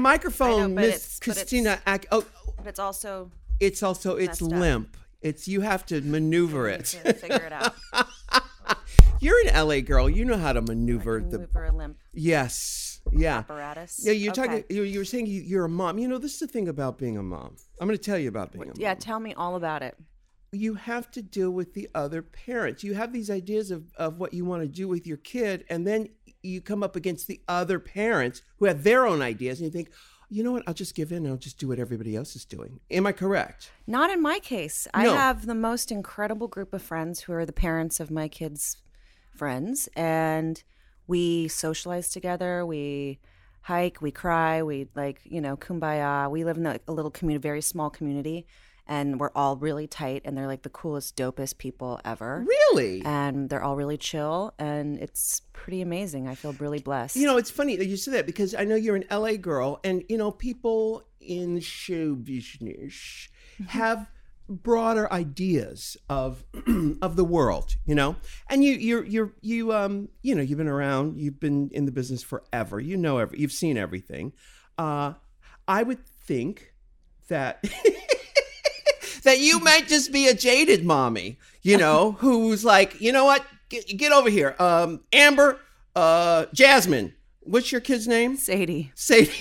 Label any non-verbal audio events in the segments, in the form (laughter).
Microphone, Miss Christina. Ac- oh, But it's also it's also it's messed up. limp. It's you have to maneuver it. figure it out. (laughs) You're an LA girl. You know how to maneuver the. For a limp Yes. Yeah. apparatus. Yeah, you're Okay. talking. You, you were saying you, you're a mom. You know, this is the thing about being a mom. I'm going to tell you about being a mom. Yeah, tell me all about it. you have to deal with the other parents. You have these ideas of, of what you want to do with your kid, and then you come up against the other parents who have their own ideas, and you think, you know what, I'll just give in and I'll just do what everybody else is doing. Am I correct? Not in my case. I have the most incredible group of friends who are the parents of my kids' friends, and we socialize together. We hike, we cry, we like you know kumbaya. We live in a, a little community, very small community, and we're all really tight. And they're like the coolest, dopest people ever. Really? And they're all really chill, and it's pretty amazing. I feel really blessed. You know, it's funny that you say that because I know you're an LA girl, and you know, people in show business have broader ideas of (clears throat) of the world, you know. And you you're you're you um you know, you've been around, you've been in the business forever. You know every you've seen everything. Uh I would think that (laughs) that you might just be a jaded mommy, you know, (laughs) who's like, you know what? Get, get over here. Um, Amber, uh, Jasmine. What's your kid's name? Sadie, Sadie.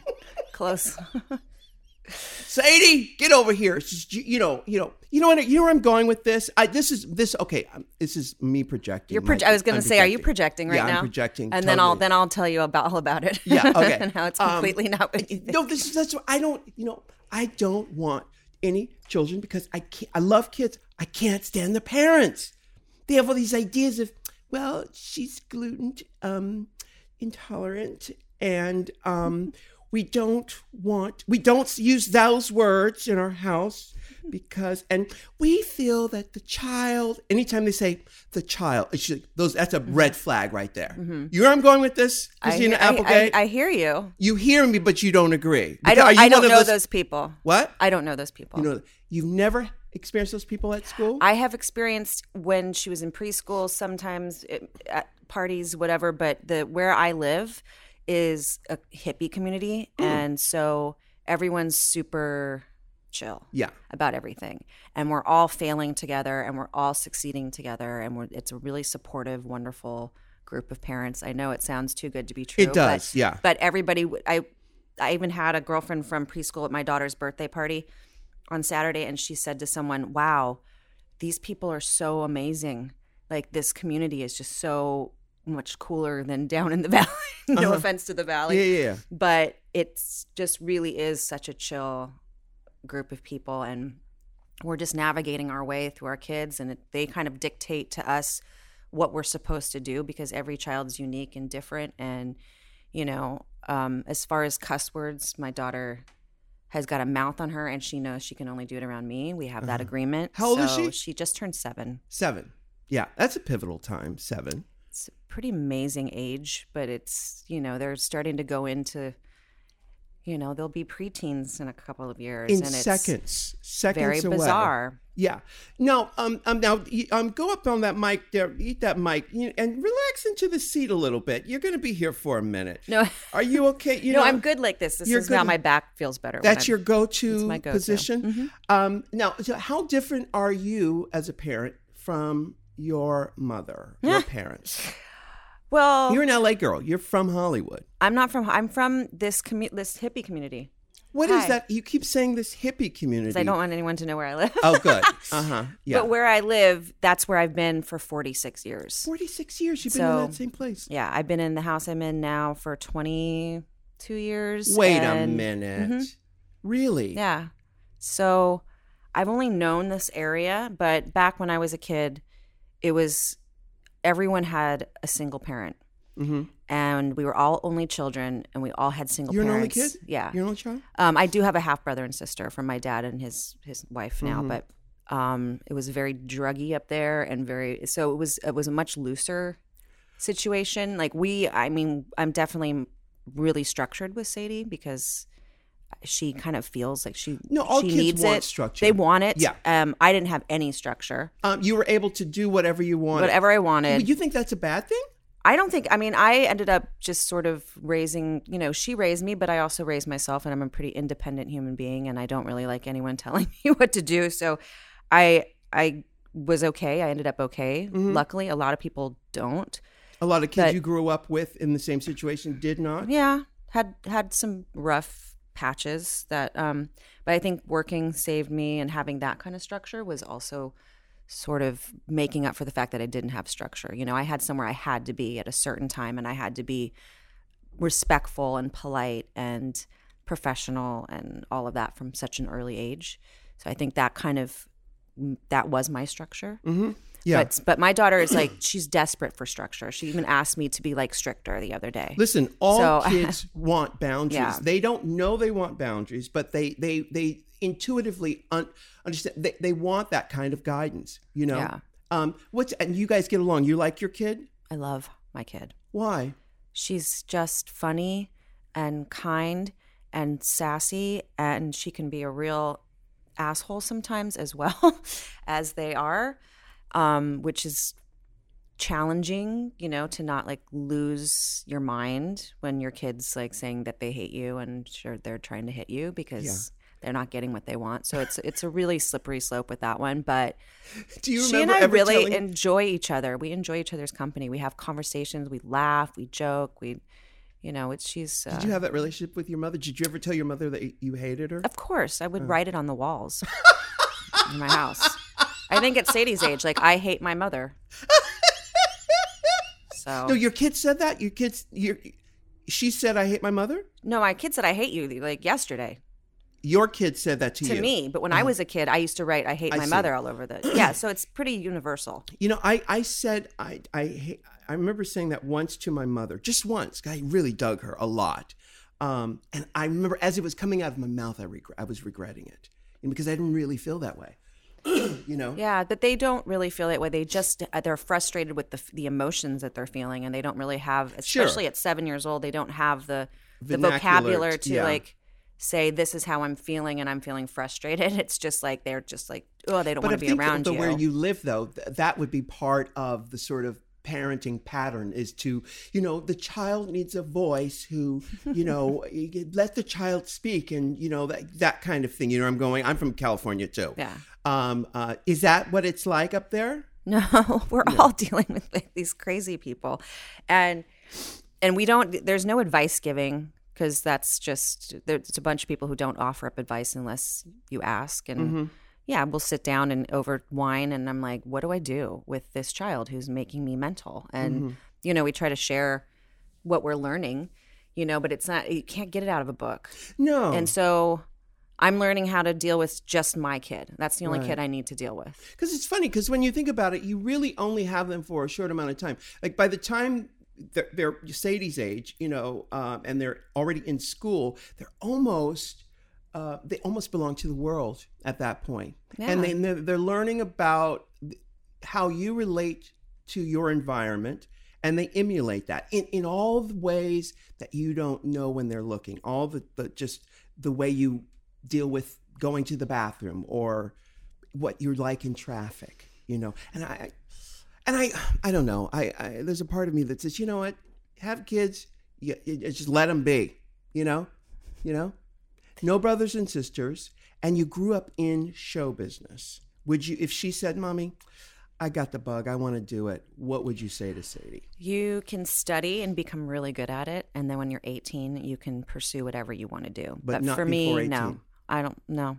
(laughs) close. (laughs) Sadie, get over here. Just, you, you know, you know, you know what? You know where I'm going with this. I this is this. Okay, um, this is me projecting. You're. my- I was going to say, are you projecting right yeah, now? I'm projecting. and then I'll then I'll tell you about all about it. Yeah, okay. and how it's Um, completely not what you think. No, this is that's what I don't. You know, I don't want any children because I can't. I love kids. I can't stand the parents. They have all these ideas of, well, she's gluten um, intolerant, and um, we don't want we don't use those words in our house mm-hmm. because, and we feel that the child. Anytime they say the child, it's just, those that's a red mm-hmm. flag right there. Mm-hmm. You know where I'm going with this, I, Christina hear- I- Applegate? I, I hear you. You hear me, but you don't agree. I don't. I don't know those- those people. What? I don't know those people. You know, you've never experienced those people at school. I have experienced when she was in preschool, sometimes it, at parties, whatever. But the where I live is a hippie community, Mm. and so everyone's super chill. yeah, about everything and we're all failing together and we're all succeeding together and we're, it's a really supportive wonderful group of parents i know it sounds too good to be true It does, but, yeah. but everybody i i even had a girlfriend from preschool at my daughter's birthday party on saturday and she said to someone wow these people are so amazing like this community is just so much cooler than down in the (laughs) valley no offense to the valley Uh-huh. yeah, yeah, yeah. but it's just really is such a chill group of people and we're just navigating our way through our kids and it, they kind of dictate to us what we're supposed to do because every child is unique and different and you know um, as far as cuss words my daughter has got a mouth on her and she knows she can only do it around me we have that agreement Uh-huh. How old is she? she just turned seven Seven. Yeah, that's a pivotal time. Seven. It's a pretty amazing age, but it's you know they're starting to go into, you know, they'll be preteens in a couple of years, In and it's seconds. Seconds very away. bizarre. Yeah. Now, um, um, now, um, go up on that mic there, eat that mic, you- and relax into the seat a little bit. You're going to be here for a minute. No, Are you okay? You (laughs) no, know, I'm good like this. This is good. how my back feels better. That's your go-to go-to. position. Mm-hmm. Um, now, so how different are you as a parent from your mother, your (laughs) parents? well. You're an LA girl. You're from Hollywood. I'm not from. I'm from this commu- this hippie community. What is Hi. that? You keep saying this hippie community. 'cause I don't want anyone to know where I live. Oh, good. (laughs) Uh huh. Yeah. But where I live, that's where I've been for 46 years. 46 years you've been So- in that same place. Yeah, I've been in the house I'm in now for 22 years. Wait a and- minute. Really? Yeah. So I've only known this area, but back when I was a kid, it was everyone had a single parent. Mm-hmm. And we were all only children, and we all had single You're an only parents. kid? Yeah. You're an only child? Um, I do have a half brother and sister from my dad and his his wife now, Mm-hmm. but um, it was very druggy up there and very so it was it was a much looser situation. Like we, I mean, I'm definitely really structured with Sadie because she kind of feels like she No, all she kids needs want it. structure. They want it. Yeah. Um, I didn't have any structure. Um, you were able to do whatever you wanted. Whatever I wanted. You think that's a bad thing? I don't think, I mean, I ended up just sort of raising, you know, she raised me, but I also raised myself, and I'm a pretty independent human being, and I don't really like anyone (laughs) telling me what to do. So I, I was okay. I ended up okay. Luckily, a lot of people don't. A lot of kids But- you grew up with in the same situation did not. Yeah, had had some rough patches that um but I think working saved me and having that kind of structure was also sort of making up for the fact that I didn't have structure. You know, I had somewhere I had to be at a certain time and I had to be respectful and polite and professional and all of that from such an early age. So I think that kind of that was my structure. Yeah. But but my daughter is like (clears throat) she's desperate for structure. She even asked me to be like stricter the other day. Listen, all So- (laughs) kids want boundaries. Yeah. They don't know they want boundaries, but they they they intuitively un- understand. They, they want that kind of guidance. You know. Yeah. Um. What's and you guys get along? You like your kid? I love my kid. Why? She's just funny and kind and sassy, and she can be a real asshole sometimes as well (laughs) as they are, um, which is challenging, you know, to not like lose your mind when your kids like saying that they hate you and sure they're trying to hit you because they're not getting what they want. So it's it's a really slippery slope with that one, but (laughs) Do you she and I really telling- enjoy each other. We enjoy each other's company. We have conversations. We laugh. We joke. We, you know, it's she's. Uh, Did you have that relationship with your mother? Did you ever tell your mother that you hated her? of course, I would Uh. write it on the walls (laughs) in my house. I think at Sadie's age, like I hate my mother. So No, your kid said that. Your kids, your, she said, "I hate my mother." no, my kid said I hate you like yesterday Your kid said that to, to you. me. But when I was a kid, I used to write I hate I my see. mother all over the yeah. So it's pretty universal. (clears throat) You know, I I said I I hate, I remember saying that once to my mother, just once. I really dug her a lot, um, and I remember as it was coming out of my mouth, I regret I was regretting it because I didn't really feel that way. (clears throat) you know. Yeah, but they don't really feel that way. They just uh, they're frustrated with the the emotions that they're feeling, and they don't really have, Sure. especially at seven years old, they don't have the the vocabulary to yeah. like say this is how I'm feeling, and I'm feeling frustrated. (laughs) It's just like they're just like oh, they don't But want to be around the, you. where you live, though, th- that would be part of the sort of parenting pattern is to, you know, the child needs a voice who, you know, (laughs) let the child speak and, you know, that, that kind of thing. You know, I'm going, I'm from California too. Yeah. Um, uh, is that what it's like up there? No, (laughs) we're all dealing with like, these crazy people, and and we don't. There's no advice giving because that's just there's a bunch of people who don't offer up advice unless you ask. And yeah, we'll sit down and over wine, and I'm like, what do I do with this child who's making me mental? And you know, we try to share what we're learning, you know, but it's not you can't get it out of a book. No. And so I'm learning how to deal with just my kid. That's the only kid I need to deal with. Because it's funny, because when you think about it, you really only have them for a short amount of time. Like by the time they're, they're Sadie's age, you know, um, and they're already in school, they're almost. Uh, they almost belong to the world at that point, and they, they're, they're learning about how you relate to your environment, and they emulate that in, in all the ways that you don't know when they're looking. All the, the just the way you deal with going to the bathroom or what you're like in traffic, you know. And I, and I, I don't know. I, I there's a part of me that says, you know what, have kids, you, you just let them be, you know, you know, no brothers and sisters, and you grew up in show business. Would you, if she said, "Mommy, I got the bug, I want to do it," what would you say to Sadie? You can study and become really good at it, and then when you're 18, you can pursue whatever you want to do. But not for me, 18. no, I don't know.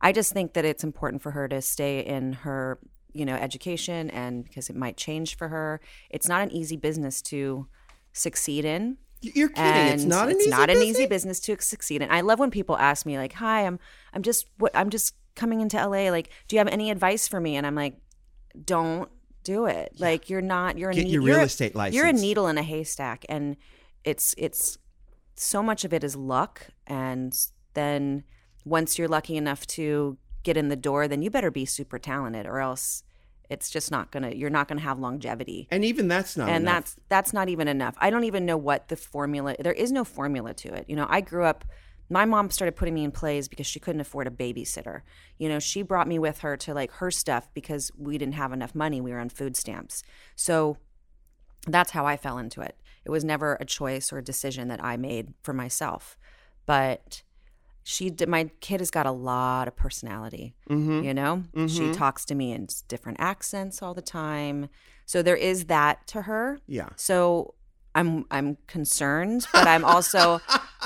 I just think that it's important for her to stay in her, you know, education, and because it might change for her. It's not an easy business to succeed in. You're kidding. and it's not an it's easy not an business? easy business to succeed And I love when people ask me like, "Hi, I'm I'm just what I'm just coming into LA. Like, do you have any advice for me?" And I'm like, "Don't do it. Like, you're not. You're a Get need- your you're real a- estate You're a needle in a haystack, and it's it's so much of it is luck. And then once you're lucky enough to get in the door, then you better be super talented, or else." It's just not gonna. You're not gonna have longevity And even that's not and enough. that's that's not even enough i don't even know what the formula there is no formula to it you know i grew up my mom started putting me in plays because she couldn't afford a babysitter you know she brought me with her to like her stuff because we didn't have enough money we were on food stamps so that's how I fell into it. It was never a choice or a decision that I made for myself. But she did, my kid has got a lot of personality, Mm-hmm. you know? She talks to me in different accents all the time. So there is that to her. Yeah. So I'm I'm concerned, but I'm also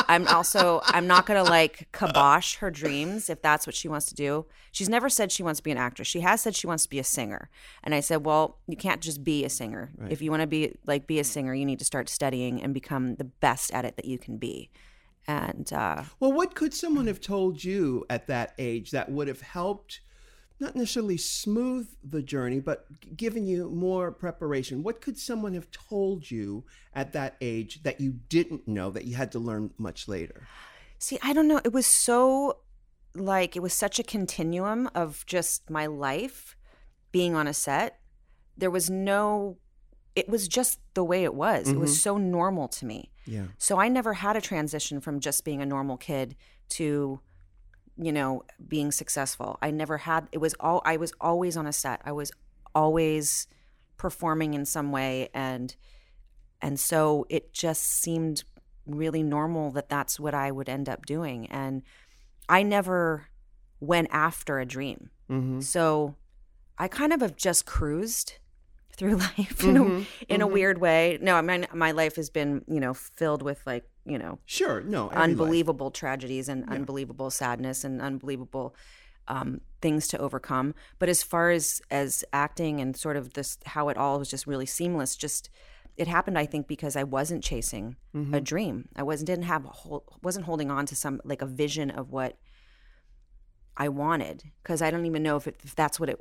I'm also I'm not gonna like kibosh her dreams if that's what she wants to do. She's never said she wants to be an actress. She has said she wants to be a singer. And I said, Well, you can't just be a singer. If you want to be like be a singer, you need to start studying and become the best at it that you can be. And uh Well, what could someone have told you at that age that would have helped, not necessarily smooth the journey, but given you more preparation? What could someone have told you at that age that you didn't know that you had to learn much later? See, I don't know. It was so like it was such a continuum of just my life being on a set. There was no it was just the way it was. It was so normal to me. Yeah. So I never had a transition from just being a normal kid to you know, being successful. I never had it was all I was always on a set. I was always performing in some way and and so it just seemed really normal that that's what I would end up doing and I never went after a dream. Mm-hmm. So I kind of have just cruised through (laughs) life in, a, mm-hmm, in a mm-hmm. weird way. No, I mean my life has been, you know, filled with like, you know, Sure. No. every life. unbelievable tragedies and unbelievable sadness and unbelievable um, things to overcome. But as far as as acting and sort of this, how it all was just really seamless. Just it happened, I think, because I wasn't chasing a mm-hmm. dream. I wasn't didn't have a whole, wasn't holding on to some like a vision of what I wanted because I don't even know if it, if that's what it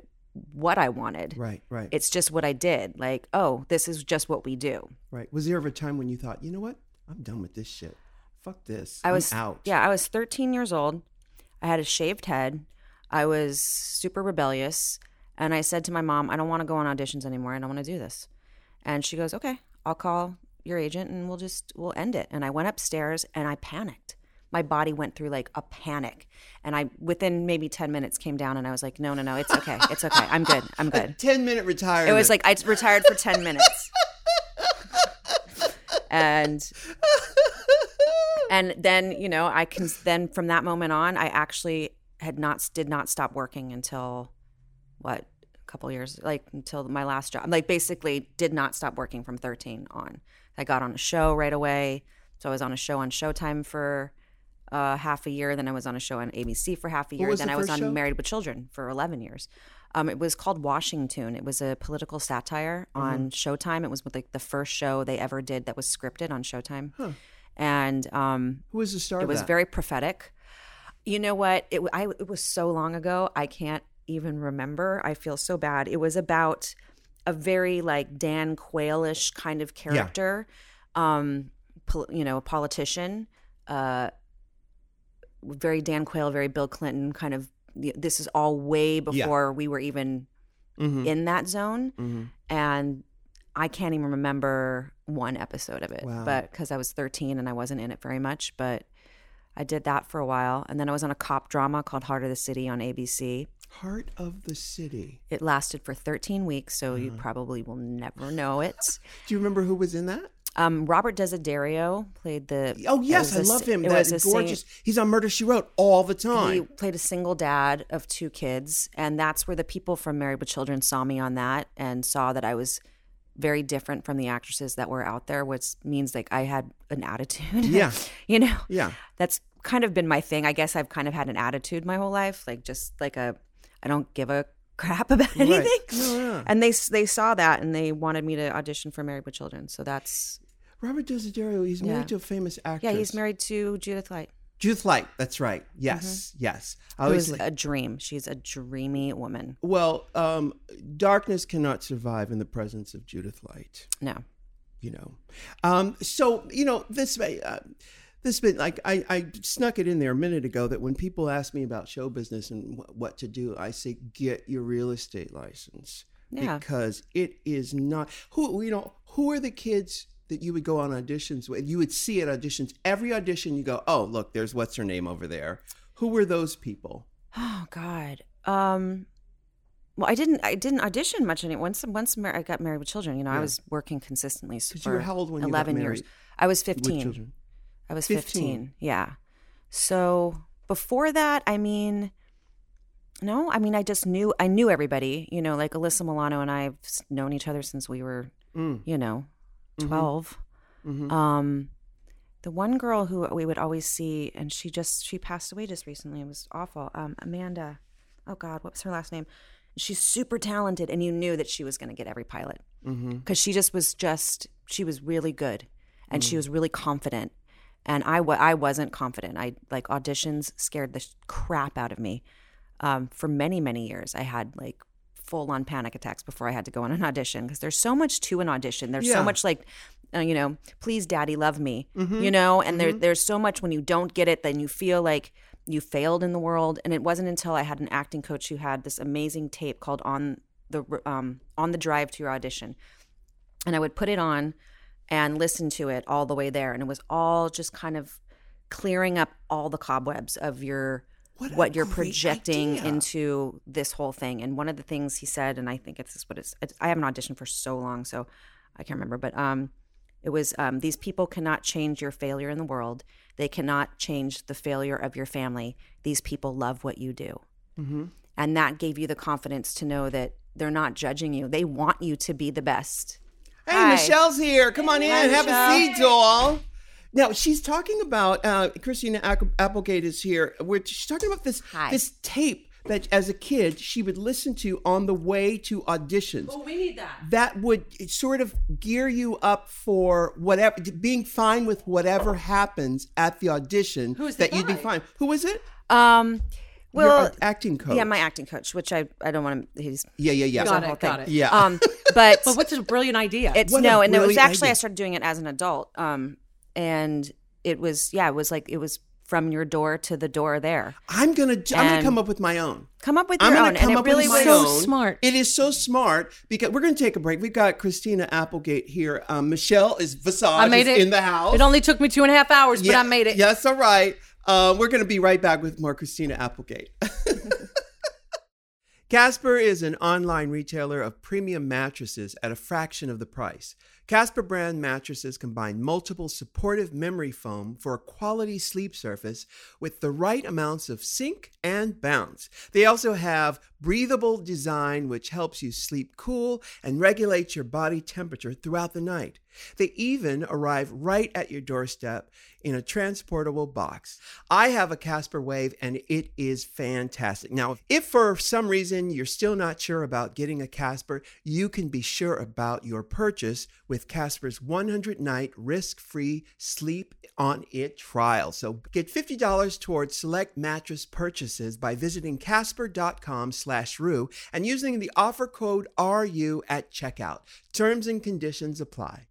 what I wanted. Right. Right. It's just what I did. Like, oh, this is just what we do. right. Was there ever a time when you thought, you know what? I'm done with this shit. Fuck this. I I'm was out. Yeah, I was 13 years old. I had a shaved head. I was super rebellious, and I said to my mom, "I don't want to go on auditions anymore. I don't want to do this." And she goes, "Okay, I'll call your agent, and we'll just we'll end it." And I went upstairs, and I panicked. My body went through like a panic, and I within maybe 10 minutes came down, and I was like, "No, no, no, it's okay, it's okay. I'm good. I'm good." (laughs) Ten minute retirement. It was like I retired for 10 minutes. and and then, you know, I can then from that moment on, I actually had not did not stop working until what a couple years like until my last job. Like basically did not stop working from 13 on. I got on a show right away. So I was on a show on Showtime for uh, half a year. Then I was on a show on ABC for half a year. Then the I was on show? Married with Children for 11 years. Um, it was called Washington. It was a political satire Mm-hmm. on Showtime. It was like the first show they ever did that was scripted on Showtime. And um, Who was the star? it was that? very prophetic. You know what? It, I, it was so long ago. I can't even remember. I feel so bad. It was about a very like Dan Quayle-ish kind of character, um, pol- you know, a politician, uh, very Dan Quayle, very Bill Clinton kind of. This is all way before we were even Mhm. in that zone, Mhm. and I can't even remember one episode of it, Wow. but because I was 13 and I wasn't in it very much, but I did that for a while, and then I was on a cop drama called Heart of the City on ABC. Heart of the City. It lasted for 13 weeks, so Uh-huh. you probably will never know it. (laughs) Do you remember who was in that? Um, Robert Desiderio played the. Oh yes, I was love him. That was a sing- gorgeous. He's on Murder She Wrote all the time. He played a single dad of two kids, and that's where the people from Married with Children saw me on that and saw that I was very different from the actresses that were out there, which means like I had an attitude. (laughs) Yeah. you know, yeah. that's kind of been my thing. I guess I've kind of had an attitude my whole life, like just like a, I don't give a (laughs) crap about anything. No, no. And they they saw that and they wanted me to audition for Married with Children. So that's Robert Desiderio. He's married Yeah. to a famous actress. yeah. He's married to Judith Light. Judith Light. That's right. Yes, yes. I Who always is like, a dream. She's a dreamy woman. well, um, darkness cannot survive in the presence of Judith Light. No. You know. Um, so you know this. Uh, this been like I, I snuck it in there a minute ago that when people ask me about show business and wh- what to do, I say get your real estate license Yeah. because it is not who you know who are the kids that you would go on auditions with. You would see at auditions every audition. You go, oh look, there's what's her name over there. Who were those people? Oh God. Um well, I didn't. I didn't audition much. Any once once mar- I got married with children. You know, I was working consistently So you were how old when eleven years. I was fifteen. I was 15. 15. Yeah. So before that, I mean, no, I mean, I just knew, I knew everybody, you know, like Alyssa Milano and I have known each other since we were, Mm. you know, 12. Mhm. Um, the one girl who we would always see, and she just, she passed away just recently. It was awful. Um, Amanda, oh God, what was her last name? She's super talented, and you knew that she was going to get every pilot Mm-hmm. because she just was just she was really good and Mm. she was really confident and I wa- I wasn't confident I like auditions scared the crap out of me um, for many many years I had like full on panic attacks before I had to go on an audition because there's so much to an audition. There's Yeah. so much like uh, you know please daddy love me Mm-hmm. you know? And there there's so much when you don't get it then you feel like you failed in the world. And it wasn't until I had an acting coach who had this amazing tape called on the um, on the drive to your audition. And I would put it on and listen to it all the way there. And it was all just kind of clearing up all the cobwebs of your What what, you're projecting idea. into this whole thing and one of the things he said and I think it's what it's, it's I haven't auditioned for so long so I can't remember but um it was um, these people cannot change your failure in the world they cannot change the failure of your family these people love what you do Mm-hmm. and that gave you the confidence to know that they're not judging you they want you to be the best Hey, Hi. Michelle's here. Come on in. Hi, Have Michelle. a seat, doll. Now she's talking about uh, Christina Applegate is here. We're, she's talking about this Hi. this tape that as a kid she would listen to on the way to auditions. Oh, we need that. That would sort of gear you up for whatever, being fine with whatever happens at the audition. Who's the that you'd be fine. Who was it? um well act- acting coach. yeah my acting coach which i i don't want to he's yeah, yeah, yeah. he's Got it, got thing. it. Yeah. um but (laughs) But what's a brilliant idea? it's What no and it was actually idea. i started doing it as an adult um and it was yeah it was like it was from your door to the door there I'm gonna, I'm gonna come up with my own. come up with I'm gonna own come and it up really with my was So own. smart. It is so smart because we're going to take a break. We've got Christina Applegate here. Um, Michelle is Visage I made is it in the house. It only took me two and a half hours, but I made it. Yes, all right. Uh, we're going to be right back with more Christina Applegate. (laughs) Casper is an online retailer of premium mattresses at a fraction of the price. Casper brand mattresses combine multiple supportive memory foam for a quality sleep surface with the right amounts of sink and bounce. They also have breathable design which helps you sleep cool and regulates your body temperature throughout the night. They even arrive right at your doorstep in a transportable box. I have a Casper Wave and it is fantastic. Now, if for some reason you're still not sure about getting a Casper, you can be sure about your purchase with Casper's 100 night risk free sleep on it trial. So get $50 towards select mattress purchases by visiting casper.com slash ru and using the offer code RU at checkout. Terms and conditions apply.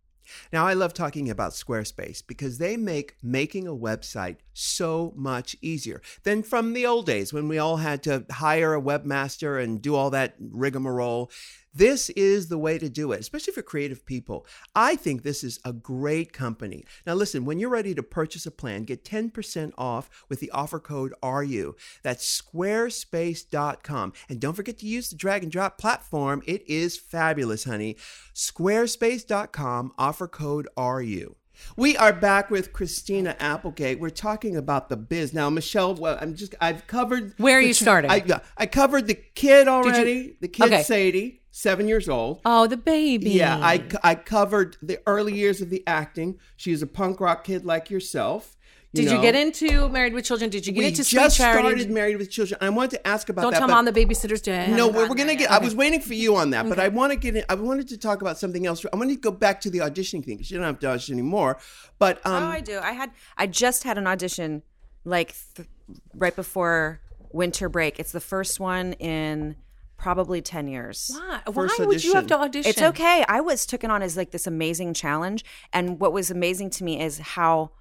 Now, I love talking about Squarespace because they make making a website so much easier than from the old days when we all had to hire a webmaster and do all that rigmarole. This is the way to do it, especially for creative people. I think this is a great company. Now, listen, when you're ready to purchase a plan, get 10% off with the offer code RU. That's squarespace.com. And don't forget to use the drag and drop platform. It is fabulous, honey. Squarespace.com, offer code RU. We are back with Christina Applegate. We're talking about the biz now. Michelle, well, I'm just I've covered Where are you starting? I, I covered the kid already. the kid Okay. Sadie, seven years old. Oh, the baby. Yeah, I, I covered the early years of the acting. She was a punk rock kid like yourself. Did you get into Married with Children? Did you get We into Sweet just Charity? started Married with Children. I wanted to ask about that. Don't that. tell mom the babysitter's dead. no, we're, we're gonna get. I was waiting for you on that, but I want to get. In, I wanted to talk about something else. I wanted to go back to the auditioning thing because you don't have to audition anymore. But um, oh i do i had i just had an audition like th- right before winter break it's the first one in probably 10 years Why? First Why would you have to audition. It's okay. I was taken on as like this amazing challenge. And what was amazing to me is how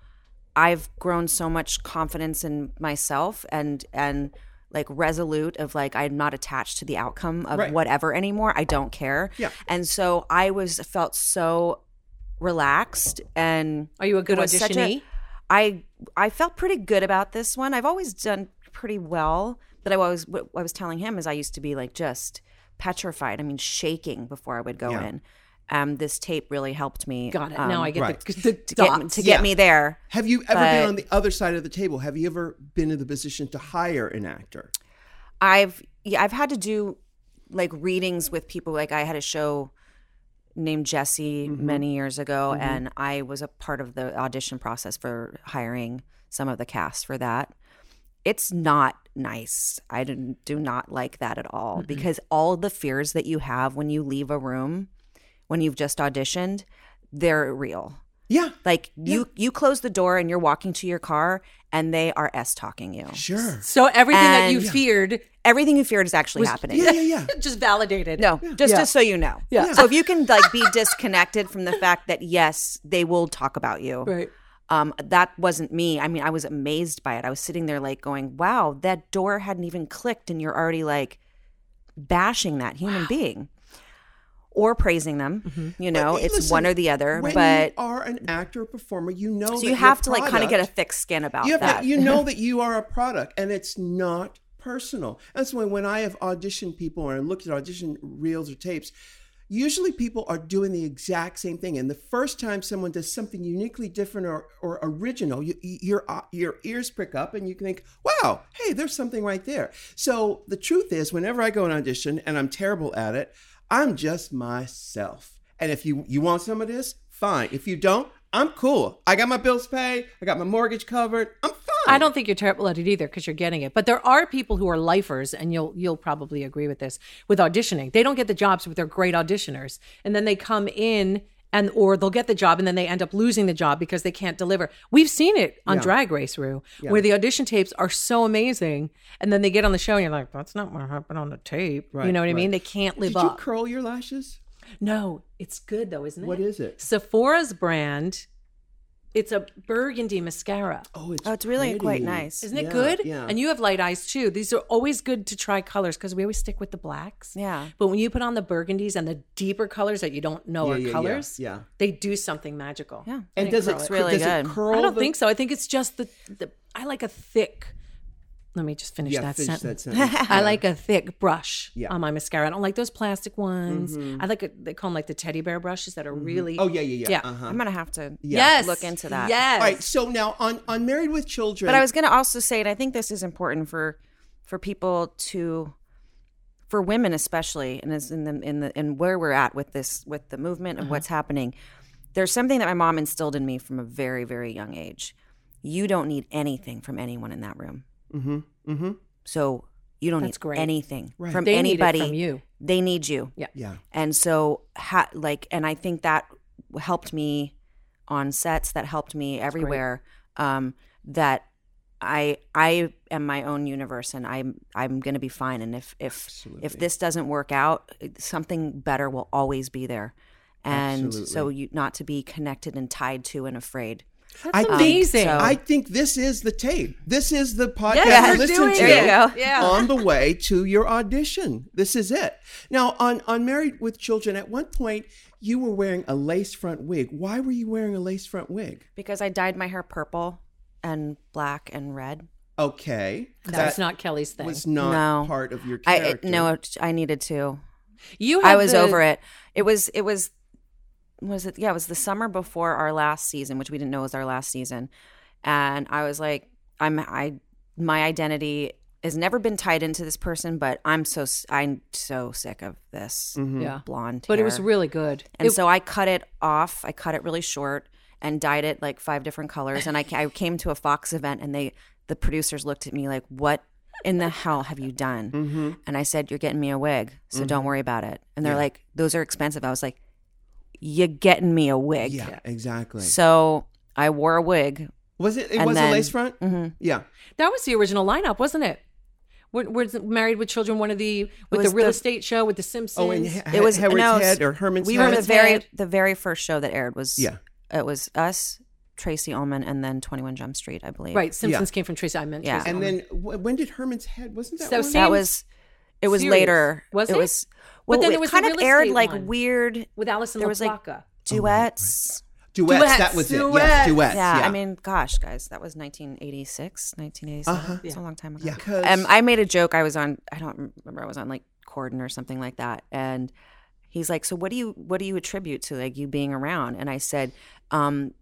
I've grown so much confidence in myself and and like resolute of like I'm not attached to the outcome of Right. whatever anymore. I don't care. Yeah. And so I was felt so relaxed and Are you a good such a- auditionee? I I felt pretty good about this one. I've always done pretty well, but I was what I was telling him is I used to be like just petrified. I mean, shaking before I would go Yeah. in. Um, this tape really helped me. Got it. um, now I get right. the, (laughs) the to get, dots. to get me there. Have you ever been on the other side of the table? Have you ever been in the position to hire an actor? I've yeah, I've had to do like readings with people. Like I had a show named Jesse Mm-hmm. many years ago, and I was a part of the audition process for hiring some of the cast for that. It's not nice. I do, do not like that at all because all the fears that you have when you leave a room, when you've just auditioned, they're real. Yeah, Like you, you close the door and you're walking to your car, and they are s talking you. sure. So everything that you And- feared Everything you feared is actually happening. Yeah, yeah, yeah. (laughs) just validated. No, just Yeah. just so you know. Yeah. So if you can like be disconnected from the fact that yes, they will talk about you. Right. Um, that wasn't me. I mean, I was amazed by it. I was sitting there like going, "Wow, that door hadn't even clicked, and you're already like bashing that human being." Or praising them, you know, it's listen, one or the other. When But you are an actor or performer, you know so that you have to like kind of get a thick skin about you that. To, you know (laughs) that you are a product, and it's not personal. That's why when I have auditioned people or I looked at audition reels or tapes, usually people are doing the exact same thing. And the first time someone does something uniquely different or, or original, you, your uh, your ears prick up, and you think, "Wow, hey, there's something right there." So the truth is, whenever I go and audition, and I'm terrible at it, I'm just myself. And if you you want some of this, fine. If you don't, I'm cool. I got my bills paid. I got my mortgage covered. I'm fine. I don't think you're terrible at it either because you're getting it. But there are people who are lifers, and you'll you'll probably agree with this with auditioning. They don't get the jobs, but they're great auditioners, and then they come in and or they'll get the job and then they end up losing the job because they can't deliver. We've seen it on Drag Race, Ru, where the audition tapes are so amazing, and then they get on the show and you're like, that's not what happened on the tape. you know what I mean? They can't live up. Did you curl your lashes? no, it's good though, isn't it? What is it? Sephora's brand. It's a burgundy mascara. Oh, it's oh, it's really quite nice. Isn't it Yeah, good? yeah. And you have light eyes too. These are always good to try colors because we always stick with the blacks. Yeah. But when you put on the burgundies and the deeper colors that you don't know Yeah, are yeah, yeah, colors, yeah. they do something magical. Yeah. And does it, It's really does it good. curl? I don't the- think so. I think it's just the, the I like a thick. Let me just finish Yeah, that finish sentence. that sentence. (laughs) I like a thick brush Yeah. on my mascara. I don't like those plastic ones. Mm-hmm. I like a, they call them like the teddy bear brushes that are really. Oh yeah, yeah, yeah. Yeah. Uh-huh. I'm gonna have to yes. look into that. Yes. All right. So now on on Married with Children. But I was going to also say, and I think this is important for for people to, for women especially, and as in the in the in where we're at with this with the movement and what's happening. There's something that my mom instilled in me from a very very young age. You don't need anything from anyone in that room. Mm-hmm. Mm-hmm. So you don't That's need great. anything Right. from They need it anybody. from you. They need you. Yeah. Yeah. And so, ha- like, and I think that helped me on sets. That helped me everywhere. Um, that I I am my own universe, and I'm I'm gonna be fine. And if if if this doesn't work out, something better will always be there. And so, you not to be connected and tied to and afraid. That's I think- amazing. so- I think this is the tape. This is the podcast Yes, you we're listen to it. There you go. Yeah. on the way to your audition. This is it. Now, on on Married with Children, at one point you were wearing a lace front wig. Why were you wearing a lace front wig? Because I dyed my hair purple and black and red. Okay, that was not Kelly's thing. It was not No. part of your I character. it, no, I needed to. you I was the- over it. It was it was was it yeah, it was the summer before our last season, which we didn't know was our last season. And I was like, I'm I my identity has never been tied into this person, but I'm so i'm so sick of this Yeah. blonde. But it was really good. and It- so I cut it off. I cut it really short and dyed it like five different colors. And I, I came to a Fox event, and they the producers looked at me like, "What in the hell have you done?" Mm-hmm. And I said, "You're getting me a wig, so don't worry about it." And they're like, "Those are expensive." I was like, "You're getting me a wig." Yeah, exactly. So I wore a wig. was it? It and was a lace front. Mhm. Yeah. that was the original lineup, wasn't it? Wa- Was Married with Children one of the with the real the- estate show with the Simpsons? Oh, and It was Howard's no, Head or Herman's We Head. were the very the very first show that aired was Yeah. It was us, Tracey Ullman, and then Twenty One Jump Street, I believe. right. Simpsons came from Tracey. I meant Yeah. Tracey and Ullman. then when did Herman's Head? Wasn't that So one? same- That was. It was series. later. Was it? it? was. But then it there was the kind of aired like one. weird with Alison there was, like, LaPlaca. duets. duets, Duets, That was it. duets. Yes, duets. yeah, yeah. I mean, gosh, guys, that was 1986, 1987. Uh-huh. It's a long time ago. Yeah. 'Cause- Um, I made a joke. I was on. I don't remember. I was on like Corden or something like that. And he's like, "So what do you what do you attribute to like you being around?" And I said, um,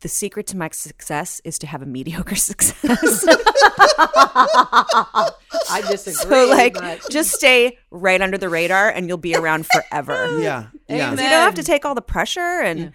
"The secret to my success is to have a mediocre (laughs) success." I disagree. so like, but- just stay right under the radar, and you'll be around forever. (laughs) Yeah. Yeah. Amen. You don't have to take all the pressure and.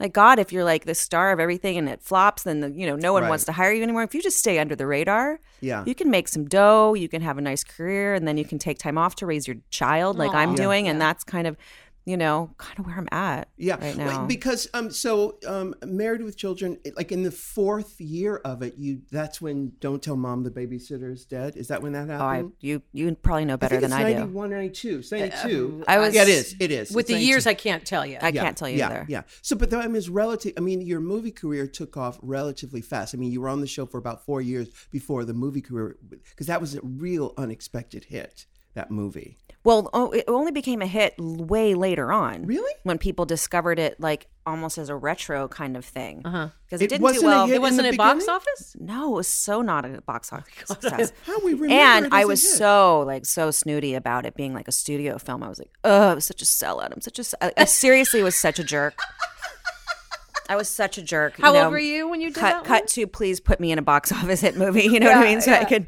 Like God, if you're like the star of everything and it flops, then the, you know no one Right. wants to hire you anymore. If you just stay under the radar, Yeah. you can make some dough, you can have a nice career, and then you can take time off to raise your child, like I'm Aw. doing, and that's kind of, you know, kind of where I'm at. Yeah, right Wait, now. because um, so um, married with children, like in the fourth year of it, you that's when don't tell mom the Babysitter's dead. Is that when that happened? Oh, I you you probably know I better think than it's I do. 91, 92. It's 92. I was- yeah, it is. It is. with It's the years, I can't tell you. I yeah, can't tell you yeah, either. Yeah. So, but I mean, it's relative. I mean, your movie career took off relatively fast. I mean, you were on the show for about four years before the movie career, because that was a real unexpected hit. That movie. Well, oh, it only became a hit way later on. Really? When people discovered it, like almost as a retro kind of thing. Because Uh-huh. it, It didn't wasn't do a well. hit It wasn't in in the box beginning? office. No, it was so not a box office success. (laughs) How we remember and it I as a was hit. so like so snooty about it being like a studio film. I was like, oh, I was such a sellout. I'm such a. s- I, I seriously was such a jerk. (laughs) I was such a jerk. How you know, old were you when you did Cut, that? cut to please put me in a box office hit movie. You know (laughs) what I mean? So I could.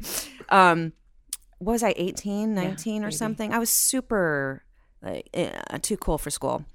Um, what was I 18, 19 or something? I was super like eh, too cool for school.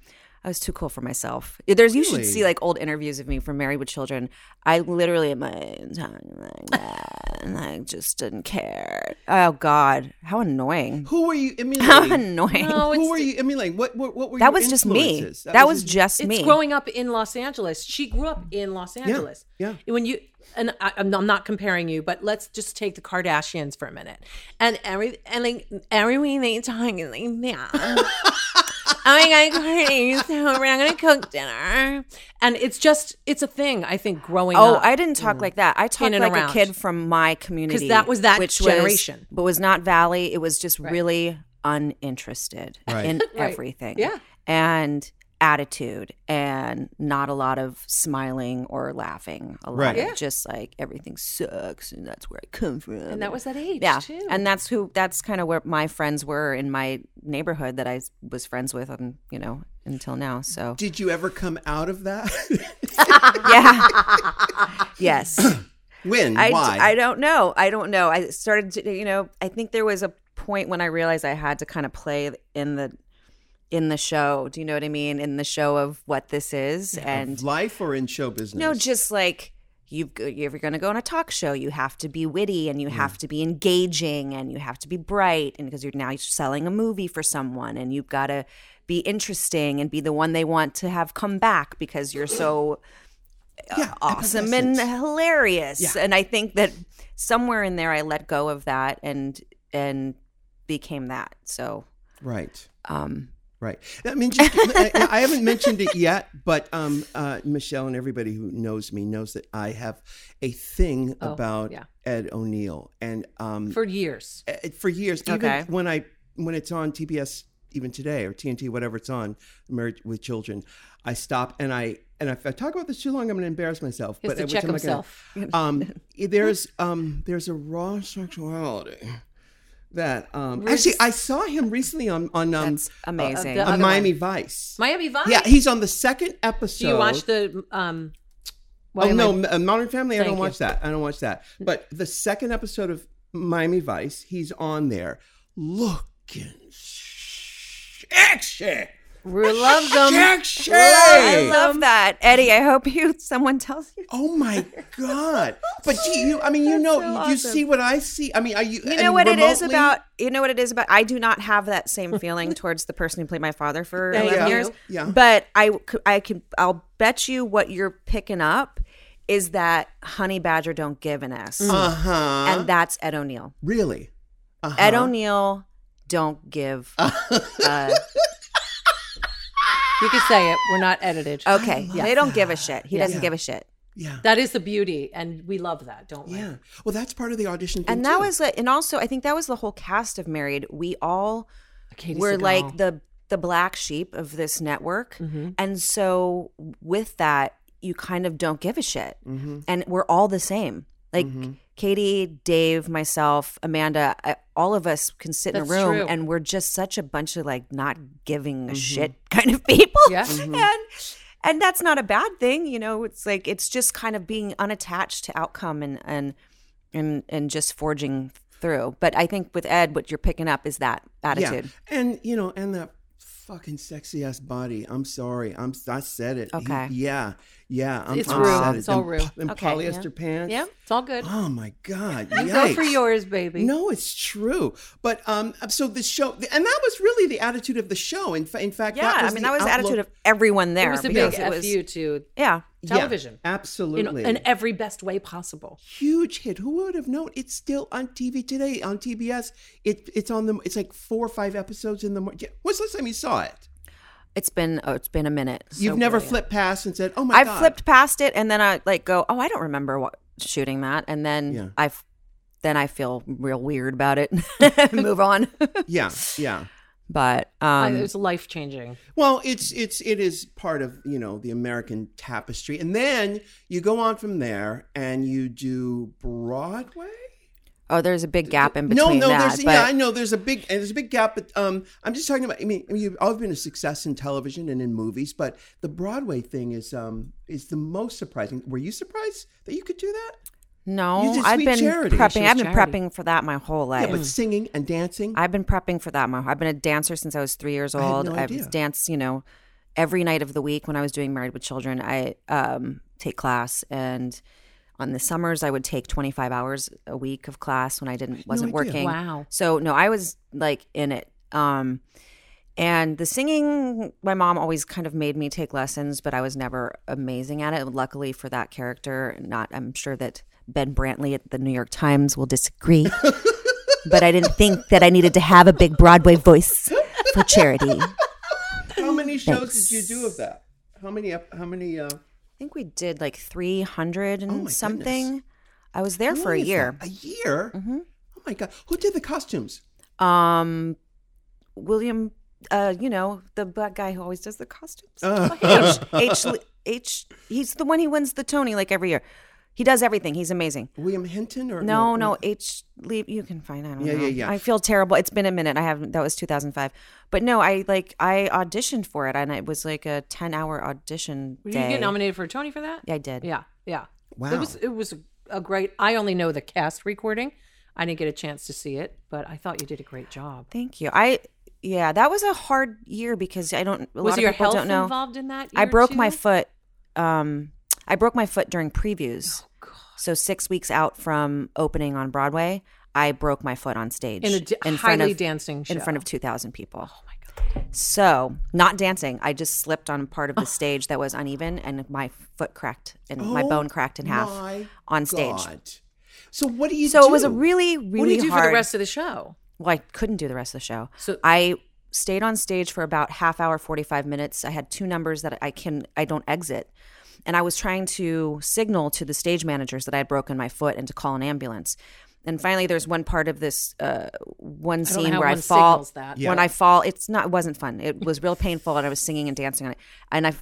I was too cool for myself. There's you should see like old interviews of me from Married with Children. I literally am like talking like that, and I just didn't care. Oh God, how annoying! Who were you I mean How annoying! No, Who were you emulating? What what what were that your was just me. influences? That, was, his- just It's me. growing up in Los Angeles. She grew up in Los Angeles. yeah. When you and I, I'm I'm not comparing you, but let's just take the Kardashians for a minute. And every and like everyone they talking like that. (laughs) oh my god, Kourtney, so we're not gonna cook dinner. And it's just it's a thing. I think growing up. Oh, up. I didn't talk mm. like that. I talked like around. a kid from my community. Because that was that which generation. was, but was not Valley. It was just really uninterested Right. in (laughs) Right. everything. Yeah. and attitude, and not a lot of smiling or laughing. A lot Right. of Yeah. just like everything sucks, and that's where I come from. and that was that age yeah, too. and that's who. That's kind of where my friends were in my neighborhood that I was friends with, and you know, until now. So Did you ever come out of that? (laughs) yeah, yes. (clears throat) when? I, Why? I don't know. I don't know. I started to, you know, I think there was a point when I realized I had to kind of play in the in the show. Do you know what I mean? In the show of what this is and life or in show business? no, just like you've if you're going to go on a talk show, you have to be witty and you have to be engaging and you have to be bright and because you're now selling a movie for someone and you've got to be interesting and be the one they want to have come back because you're so yeah, awesome and hilarious. Yeah. And I think that somewhere in there I let go of that and and became that. So right. um Right. I mean, just, (laughs) I, I haven't mentioned it yet, but um, uh, Michelle and everybody who knows me knows that I have a thing Oh, about yeah. Ed O'Neill, and um, for years. uh, for years, even Okay. when I when it's on TBS, even today or TNT, whatever it's on, Married with Children, I stop and I and if I talk about this too long, I'm going to embarrass myself. He has to check I'm gonna- himself. um, (laughs) there's um, there's a raw sexuality that um, actually I saw him recently on on um, that's amazing. the- on Miami one. Vice. Miami Vice. Yeah, he's on the second episode. Do you watch the um? Oh no, I- uh, Modern Family. I don't you. watch that. I don't watch that. But the second episode of Miami Vice, he's on there looking sexy. We love them. Sexy. I love that. Eddie, I hope you someone tells you. Oh my god! But do you? I mean, you know, so you awesome. see what I see. I mean, are you? You I know mean, what it is about you know what it is about I do not have that same feeling (laughs) towards the person who played my father for 11 you. years. Yeah. But I, I can I'll bet you what you're picking up is that honey badger don't give an S. Uh huh. And that's Ed O'Neill. really, uh-huh. Ed O'Neill don't give. (laughs) uh, You can say it. We're not edited. okay, Yeah. they don't give a shit. He doesn't Yeah. give a shit. Yeah. That is the beauty, and we love that, don't we? Yeah. Well, that's part of the audition. Thing And that too. was, a, and also I think that was the whole cast of Married. We all Katey were Sagal. like the the black sheep of this network, Mm-hmm. and so with that, you kind of don't give a shit, Mm-hmm. and we're all the same. Like Katey, Dave, myself, Amanda, I, all of us can sit That's in a room true. and we're just such a bunch of like not giving a mm-hmm. shit (laughs) kind of people. Yeah. Mm-hmm. and and that's not a bad thing, you know. It's like it's just kind of being unattached to outcome and and and and just forging through. But I think with Ed, what you're picking up is that attitude. Yeah, and you know, and that fucking sexy ass body. I'm sorry, I'm I said it. He- Okay. yeah, yeah. I'm, It's I'm real. said it. It's all Them- real. them Okay, polyester pants. Yeah, it's all good. Oh my god. Yikes. (laughs) Go for yours, baby. No, it's true. But um, so the show, and that was really the attitude of the show. In, fa- in fact, Yeah, that was I mean the that was the attitude of everyone there. It was a because big it was- fu to Yeah, Yeah, television. in, absolutely, in every best way possible. huge hit. Who would have known? It's still on TV today on TBS. It it's on the. It's like four or five episodes in the. morning. Yeah. When's the last time you saw it? it's been oh, it's been a minute. You've never brilliant. flipped past and said, "Oh my god. I've god." flipped past it and then I like go, oh, I don't remember what shooting that, and then Yeah. I then I feel real weird about it. (laughs) and (laughs) Move on. Yeah, yeah. But I- um, it was life changing. Well, it's it's it is part of you know the American tapestry, and then you go on from there and you do Broadway. oh, there's a big gap in between no, that. there's but yeah, I know there's a big there's a big gap, but um, I'm just talking about. I mean, I mean, you've always been a success in television and in movies, but the Broadway thing is um is the most surprising. Were you surprised that you could do that? No, I've been Charity. prepping. I've been charity. prepping for that my whole life. Yeah, but singing and dancing. I've been prepping for that. My, I've been a dancer since I was three years had old. no I've idea. danced, you know, every night of the week when I was doing Married with Children. I um, take class, and on the summers I would take 25 hours a week of class when I didn't wasn't idea. working. Wow. So no, I was like in it. Um, and the singing, my mom always kind of made me take lessons, but I was never amazing at it. Luckily for that character, not I'm sure that Ben Brantley at the New York Times will disagree. but I didn't think that I needed to have a big Broadway voice for charity. How many shows Thanks. did you do of that? How many? How many? Uh, I think we did like 300 and Oh something. goodness. I was there for a year. A year? Mm-hmm. Oh my god! Who did the costumes? Um, William, uh, you know, the black guy who always does the costumes. Uh, H, (laughs) H, H, he's the one who wins the Tony like every year. He does everything. He's amazing. William Hinton or No, no, H. Lee, you can find. I don't Yeah, know. yeah, yeah. I feel terrible. It's been a minute. I haven't. That was 2005. But no, I like I auditioned for it, and it was like a 10 hour audition Did day. you get nominated for a Tony for that? Yeah, I did. Yeah, yeah. Wow. It was it was a great. I only know the cast recording. I didn't get a chance to see it, but I thought you did a great job. Thank you. I yeah, that was a hard year because I don't. A Was lot your of people health don't know. involved in that? I year, broke my foot. Um, I broke my foot during previews. Oh, so six weeks out from opening on Broadway, I broke my foot on stage in a d- in front highly of dancing show. in front of two thousand people. Oh my god! So not dancing. I just slipped on part of the (laughs) stage that was uneven, and my foot cracked and my Oh bone cracked in half my on stage. God. So what do you So do? it was a really, really What did you do hard. for the rest of the show? well, I couldn't do the rest of the show. So- I stayed on stage for about half hour, forty five minutes. I had two numbers that I can I don't exit, and I was trying to signal to the stage managers that I had broken my foot and to call an ambulance. And finally, there's one part of this uh, one scene how where I fall. signals that. When I fall, it's not. It wasn't fun. It was real painful, and I was singing and dancing on it. And I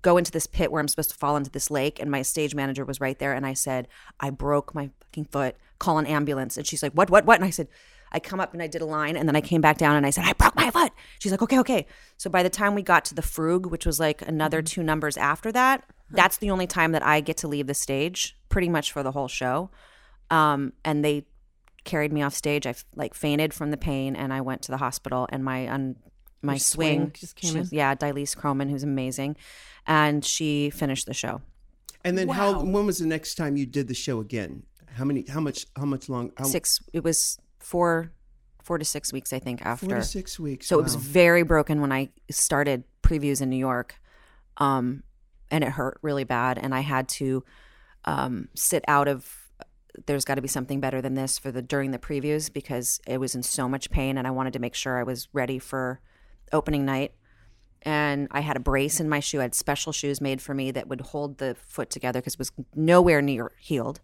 go into this pit where I'm supposed to fall into this lake, and my stage manager was right there, and I said, "I broke my fucking foot. Call an ambulance." And she's like, "What? What? What?" And I said. I come up and I did a line and then I came back down and I said, I broke my foot. She's like, okay, okay. So by the time we got to the Frug, which was like another two numbers after that, that's the only time that I get to leave the stage pretty much for the whole show. Um, and they carried me off stage. I like fainted from the pain and I went to the hospital and my, un, my swing, swing just came she- Yeah, Dilise Croman, who's amazing. And she finished the show. And then how? When was the next time you did the show again? How many? How much? How much long? How, Six, it was four, four to six weeks, I think, after. Four to six weeks. So it was very broken when I started previews in New York. Um, and it hurt really bad. And I had to um, sit out of there's got to be something better than this for the during the previews because it was in so much pain and I wanted to make sure I was ready for opening night. And I had a brace in my shoe. I had special shoes made for me that would hold the foot together because it was nowhere near healed.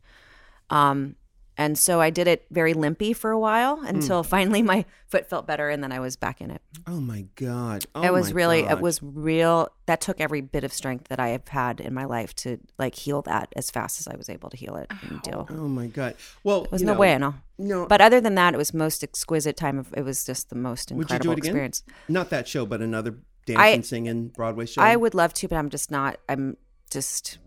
Um, and so I did it very limpy for a while Hmm. until (laughs) finally my foot felt better, and then I was back in it. Oh my god! Oh it was really, God. it was real. That took every bit of strength that I have had in my life to like heal that as fast as I was able to heal it and deal. Oh my god! Well, There was no know, way, no. No, But other than that, it was most exquisite time of. It was just the most would you incredible do it again? experience. Not that show, but another dancing I- singing Broadway show. I would love to, but I'm just not. I'm just.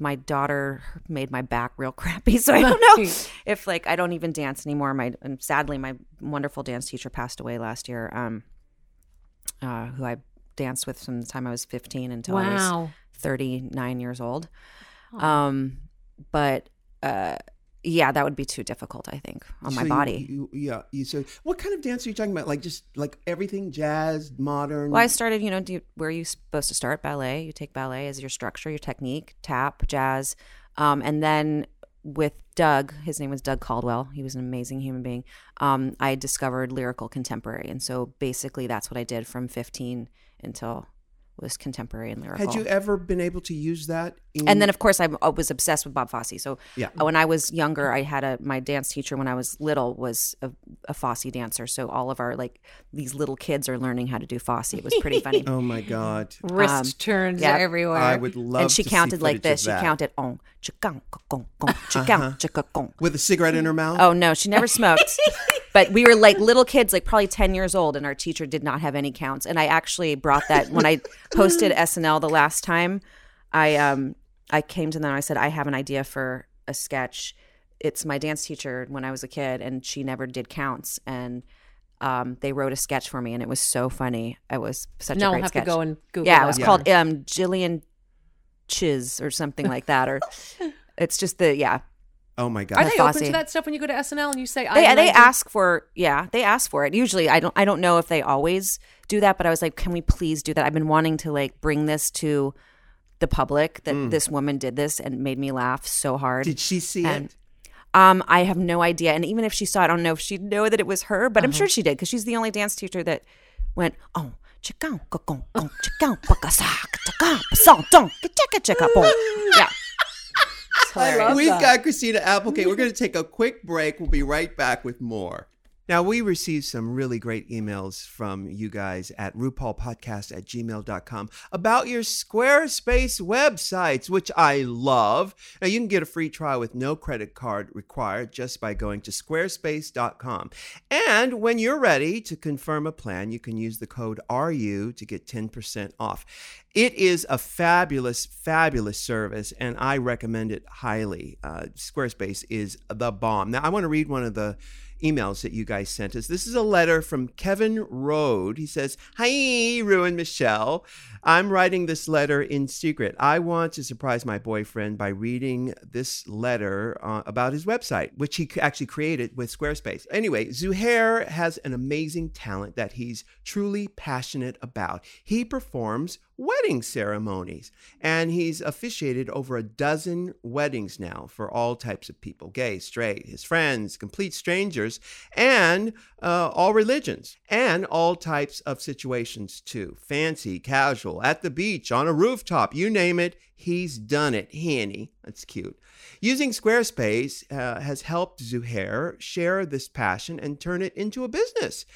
My daughter made my back real (laughs) crappy, so I don't know if like I don't even dance anymore. My and sadly, my wonderful dance teacher passed away last year. Um, uh, who I danced with from the time I was 15 until I was 39 years old. Um, but uh, yeah, that would be too difficult. I think on my So you- body. You, yeah. You so what kind of dance are you talking about? Like just like everything, jazz, modern. Well, I started, you know, do you, where are you supposed to start? Ballet. You take ballet as your structure, your technique, tap, jazz. Um, and then with Doug, his name was Doug Caldwell. He was an amazing human being. Um, I discovered lyrical contemporary. And so basically that's what I did from 15 until was contemporary and lyrical. Had you ever been able to use that? In, and then of course I, I was obsessed with Bob Fosse. So Yeah. uh, when I was younger, I had a my dance teacher when I was little was a, a Fosse dancer. So all of our like these little kids are learning how to do Fosse. It was pretty funny. (laughs) oh my god! (laughs) Wrist Um, turns yeah. everywhere. I would love. and she to see counted like this. She counted on chikang gong gong chikang chikang. with a cigarette in her mouth. Oh no, she never smoked. (laughs) but we were like little kids, like probably ten years old, and our teacher did not have any counts. And I actually brought that when I posted (laughs) SNL the last time. I um I came to them and I said I have an idea for a sketch. It's my dance teacher when I was a kid, and she never did counts. And um, they wrote a sketch for me, and it was so funny. It was such now a I'll great have sketch. to go and Google Yeah, it was Yeah. called um Jillian Chiz or something like that, or (laughs) it's just the yeah. Oh my god! Are they open to that stuff when you go to SNL and you say, They have they idea? ask for yeah they ask for it. Usually I don't I don't know if they always do that, but I was like, can we please do that? I've been wanting to like bring this to the public that this woman did this and made me laugh so hard. Did she see and- it? Um, I have no idea, and even if she saw it, I don't know if she'd know that it was her, but I'm sure she did because she's the only dance teacher that went oh. chicka, gong, gong, chicka, baka, sa, chicka, sa, dong, chicka, chicka, boom. Yeah. Hilarious. We've got Christina Applegate. We're (laughs) going to take a quick break. We'll be right back with more. Now, we received some really great emails from you guys at RuPaulPodcast at gmail.com about your Squarespace websites, which I love. Now, you can get a free trial with no credit card required just by going to squarespace.com. And when you're ready to confirm a plan, you can use the code RU to get 10% off. It is a fabulous, fabulous service, and I recommend it highly. Uh, Squarespace is the bomb. Now, I want to read one of the emails that you guys sent us. This is a letter from Kevin Rode. He says, Hi, Ru and Michelle. I'm writing this letter in secret. I want to surprise my boyfriend by reading this letter uh, about his website, which he actually created with Squarespace. Anyway, Zuhair has an amazing talent that he's truly passionate about. He performs wedding ceremonies and he's officiated over a dozen weddings now for all types of people gay, straight, his friends, complete strangers, and uh, all religions, and all types of situations too fancy, casual, at the beach, on a rooftop, you name it. He's done it. Hanny. That's cute. Using Squarespace uh, has helped Zuhair share this passion and turn it into a business.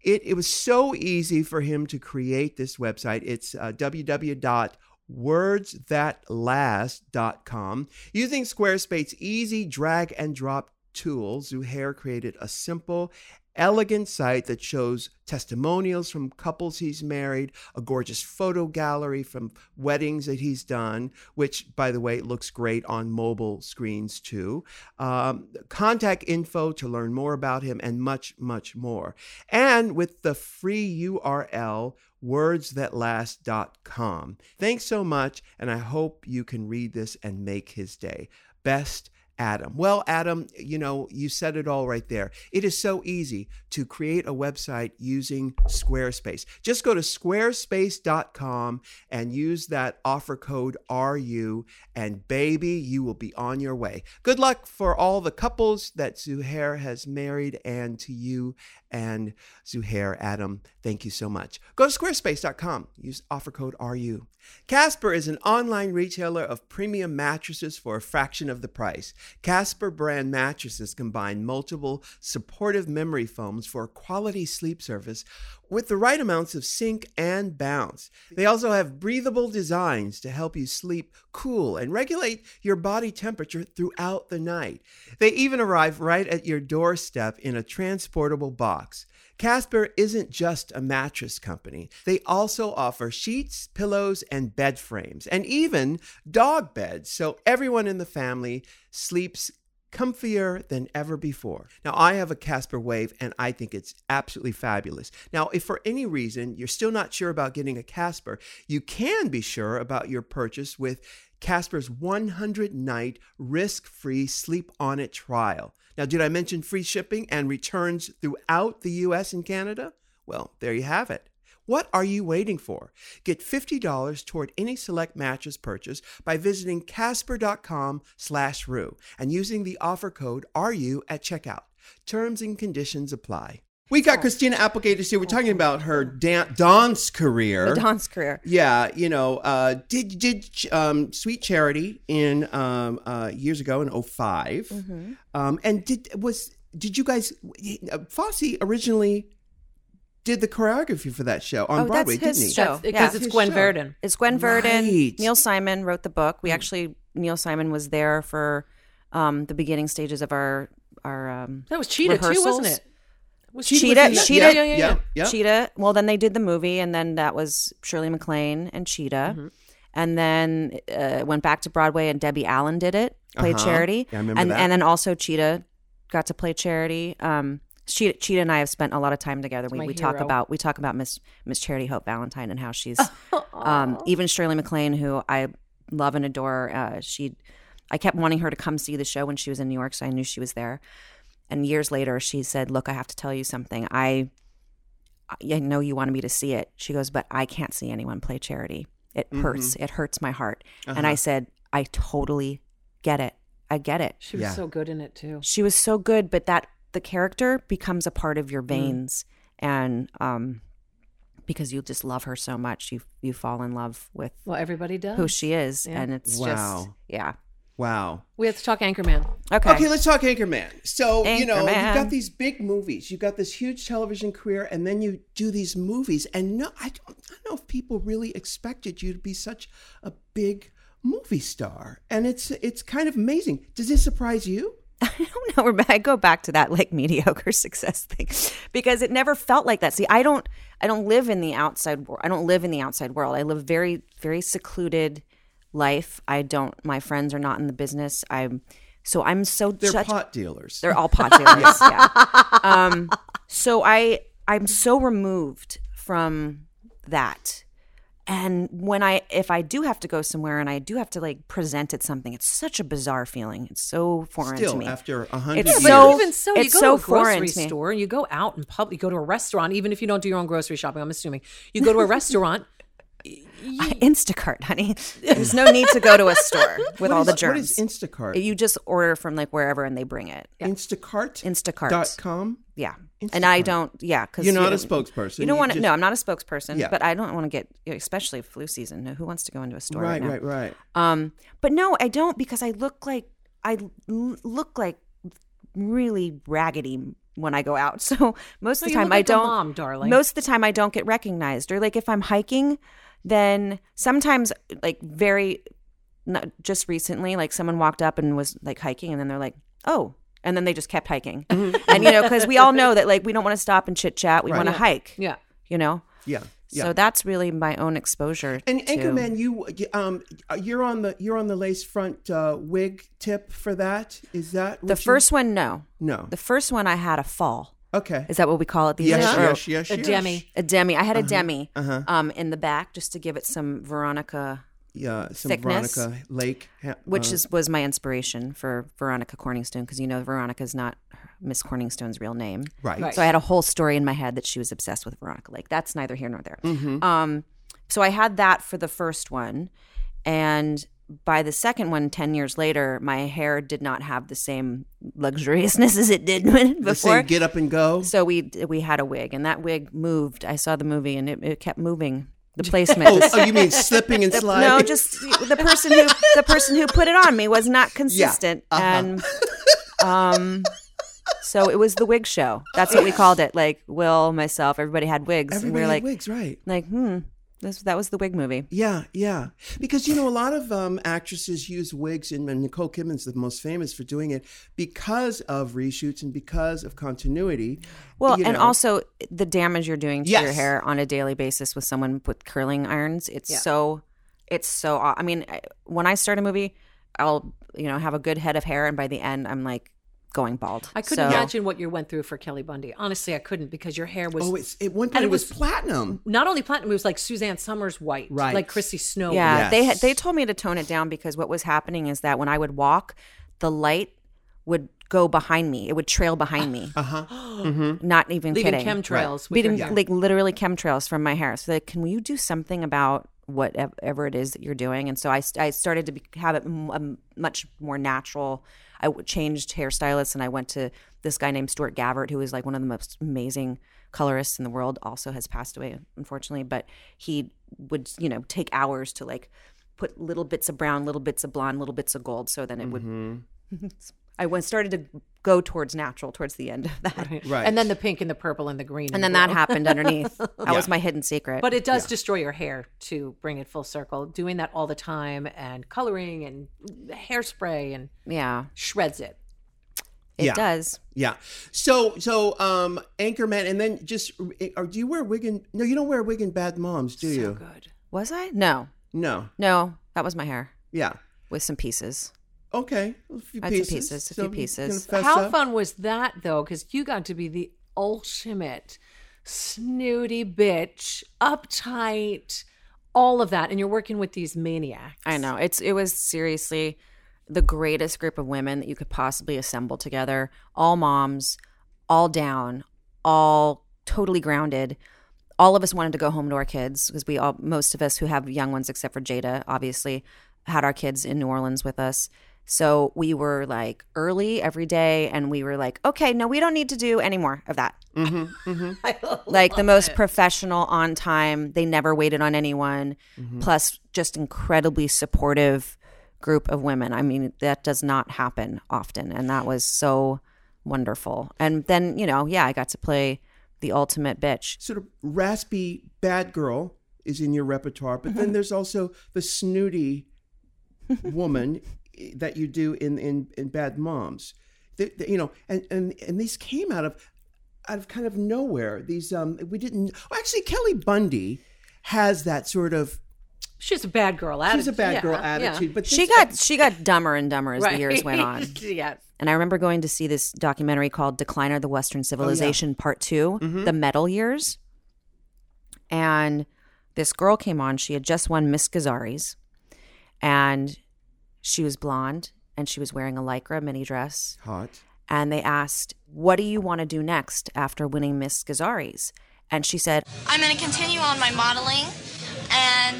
It, it was so easy for him to create this website. It's uh, www.wordsthatlast.com. Using Squarespace easy drag and drop Zuhair created a simple, elegant site that shows testimonials from couples he's married, a gorgeous photo gallery from weddings that he's done, which, by the way, looks great on mobile screens too, um, contact info to learn more about him, and much, much more. And with the free URL, wordsthatlast.com. Thanks so much, and I hope you can read this and make his day. Best Adam. Well, Adam, you know, you said it all right there. It is so easy to create a website using Squarespace. Just go to squarespace.com and use that offer code RU, and baby, you will be on your way. Good luck for all the couples that Zuhair has married, and to you and Zuhair, Adam. Thank you so much. Go to squarespace.com. Use offer code RU. Casper is an online retailer of premium mattresses for a fraction of the price. Casper brand mattresses combine multiple supportive memory foams for a quality sleep service with the right amounts of sink and bounce. They also have breathable designs to help you sleep cool and regulate your body temperature throughout the night. They even arrive right at your doorstep in a transportable box. Casper isn't just a mattress company. They also offer sheets, pillows, and bed frames, and even dog beds, so everyone in the family sleeps comfier than ever before. Now, I have a Casper Wave and I think it's absolutely fabulous. Now, if for any reason you're still not sure about getting a Casper, you can be sure about your purchase with Casper's 100 night risk free sleep on it trial. Now, did I mention free shipping and returns throughout the US and Canada? Well, there you have it. What are you waiting for? Get $50 toward any select mattress purchase by visiting casper.com slash ru and using the offer code RU at checkout. Terms and conditions apply. We got Christina Applegate here. We're talking about her dan- dance career. The dance career. Yeah, you know, uh, did did um, Sweet Charity in um, uh, years ago in 5 Mm-hmm. um, and did was did you guys uh, Fosse originally did the choreography for that show on Oh, that's Broadway, his didn't he? show. Because Yeah. it's His Gwen show. Verdon. It's Gwen Verdon. Right. Neil Simon wrote the book. We actually Neil Simon was there for um, the beginning stages of our our um, That was Chita too, wasn't it? Was Chita- in that? Chita- Yeah, yeah, yeah. yeah, yeah. Chita. Well, then they did the movie, and then that was Shirley MacLaine and Chita. Mm-hmm. And then uh, went back to Broadway, and Debbie Allen did it, played Uh-huh. Charity. Yeah, I remember and that. and then also Chita got to play Charity. Um, Chita, Chita and I have spent a lot of time together. We, my we talk about we talk about Miss Miss Charity Hope Valentine and how she's (laughs) um, even Shirley MacLaine, who I love and adore. Uh, she, I kept wanting her to come see the show when she was in New York, so I knew she was there. And years later, she said, "Look, I have to tell you something. I, I know you wanted me to see it." She goes, "But I can't see anyone play Charity. It hurts. It hurts my heart." And I said, "I totally get it. I get it." She was Yeah. so good in it too. she was so good but that the character becomes a part of your Mm. veins and um because you just love her so much you you fall in love with Well, everybody does. who she is Yeah. and it's just yeah Wow. we have to talk Anchorman. okay, Okay, let's talk Anchorman. So, you know, you've got these big movies. You've got this huge television career, and then you do these movies. And no, I don't, I don't know if people really expected you to be such a big movie star. And it's it's kind of amazing. Does this surprise you? (laughs) I don't know. Rebecca, I go back to that like mediocre (laughs) success thing because it never felt like that. See, I don't, I don't live in the outside world. I don't live in the outside world. I live very, very secluded life. I don't. My friends are not in the business. I'm, so I'm so They're such, pot dealers. They're all pot dealers. (laughs) yeah. Um, so I I'm so removed from that. And when I if I do have to go somewhere and I do have to like present at something, it's such a bizarre feeling. It's so foreign Still, to me. after a hundred It's years. so- even so, you go so to a grocery to store and you go out in public, you go to a restaurant, even if you don't do your own grocery shopping, I'm assuming. You go to a (laughs) restaurant, Instacart, honey. There's no need to go to a store (laughs) with What all is- the What germs. is Instacart? you just order from like wherever and they bring it. Instacart. Instacart. Dot com. Yeah. And I don't, yeah, because You're not a spokesperson. You don't want to. just- No, I'm not a spokesperson. Yeah. But I don't want to get, especially flu season. Who wants to go into a store right, Right, now? right, right. Um, but no, I don't because I look like I l- look like really raggedy when I go out. (laughs) So most of you the time I like don't. mom, darling. Most of the time I don't get recognized. Or like if I'm hiking, then sometimes like very, not just recently, like someone walked up and was like hiking, and then they're like, oh. And then they just kept hiking, Mm-hmm. and you know, because we all know that like we don't want to stop and chit chat. We want to hike. yeah. You know, Yeah. Yeah. so that's really my own exposure. And to- Anchorman, you um, you're on the you're on the lace front uh, wig tip for that. Is that the what you- first one, no. No. The first one I had a fall. Okay. Is that what we call it these Yes, days? Yes, yes, A yes. demi. A demi. I had Uh-huh. a demi um, in the back just to give it some Veronica, Yeah, some thickness, Veronica Lake, ha- which uh, is was my inspiration for Veronica Corningstone because you know Veronica is not Miss Corningstone's real name. right. Right. So I had a whole story in my head that she was obsessed with Veronica Lake. That's neither here nor there. Mm-hmm. Um, so I had that for the first one, and by the second one, 10 years later, my hair did not have the same luxuriousness (laughs) as it did when- The before. same get up and go. So we we had a wig, and that wig moved. I saw the movie, and it, it kept moving. The (laughs) placement. Oh, oh, you mean slipping and (laughs) sliding? no, just the person who the person who put it on me was not consistent, uh-huh. and um, so it was the wig show. That's what we called it. Like Will, myself, everybody had wigs. and Everybody we were had like, wigs, right? like, hmm, this that was the wig movie. Yeah, yeah. Because you know, a lot of um, actresses use wigs, and, and Nicole Kidman's the most famous for doing it because of reshoots and because of continuity. Well, and know. also the damage you're doing to your hair on a daily basis with someone with curling irons. It's so, it's so. I mean, when I start a movie, I'll you know have a good head of hair, and by the end, I'm like going bald. I couldn't So- imagine what you went through for Kelly Bundy. Honestly, I couldn't because your hair was Oh, it's at one point And it it was, was- platinum. not only platinum, it was like Suzanne Somers white, Right. Like Chrissy Snow. Yeah, Yes. they they told me to tone it down because what was happening is that when I would walk, the light would go behind me. It would trail behind me. (gasps) Uh huh. Not even leaving kidding. chemtrails. with your Beating, like literally chemtrails from my hair. So like, can you do something about whatever it is that you're doing? And so I, I started to be, have it m- um, much more natural. I changed hairstylists and I went to this guy named Stuart Gavert, who is like one of the most amazing colorists in the world. Also has passed away, unfortunately, but he would you know take hours to like put little bits of brown, little bits of blonde, little bits of gold, so then it would. Mm-hmm. (laughs) I went started to go towards natural towards the end of that. Right. And then the pink and the purple and the green. And then that happened underneath. (laughs) That was my hidden secret. But it does destroy your hair to bring it full circle. Doing that all the time and coloring and hairspray and yeah, shreds it. it Yeah. does. Yeah. So so um Anchorman and then just or do you wear wig and no you don't wear wig and Bad Moms, do you? Good. Was I? No, No. no, that was my hair Yeah. with some pieces. Okay. A few I had some pieces. pieces, a few So you pieces. How up. fun was that though? Because you got to be the ultimate snooty bitch, uptight, all of that, and you're working with these maniacs. I know it's it was seriously the greatest group of women that you could possibly assemble together. All moms, all down, all totally grounded. All of us wanted to go home to our kids because we all most of us who have young ones except for Jada obviously had our kids in New Orleans with us. So we were like early every day and we were like, okay, no, we don't need to do any more of that. Mm-hmm, mm-hmm. (laughs) like the most professional on time. They never waited on anyone. Mm-hmm. Plus just incredibly supportive group of women. I mean that does not happen often and that was so wonderful. And then you know yeah i got to play the ultimate bitch. Sort of raspy bad girl is in your repertoire, but then there's also the snooty woman that you do in in, in Bad Moms. The- the- you know, and, and and these came out of out of kind of nowhere. These um we didn't well, actually Kelly Bundy has that sort of She's a bad girl attitude. she's a bad Yeah, girl yeah. attitude, but she this- got she got dumber and dumber as the years went (laughs) on yeah. and i remember going to see this documentary called decline of the western civilization part 2 the metal years and this girl came on she had just won miss Gazzarri's, and she was blonde and she was wearing a lycra mini dress hot. and they asked, "What do you want to do next after winning Miss Gazzarri's?" And she said, I'm going to continue on my modeling and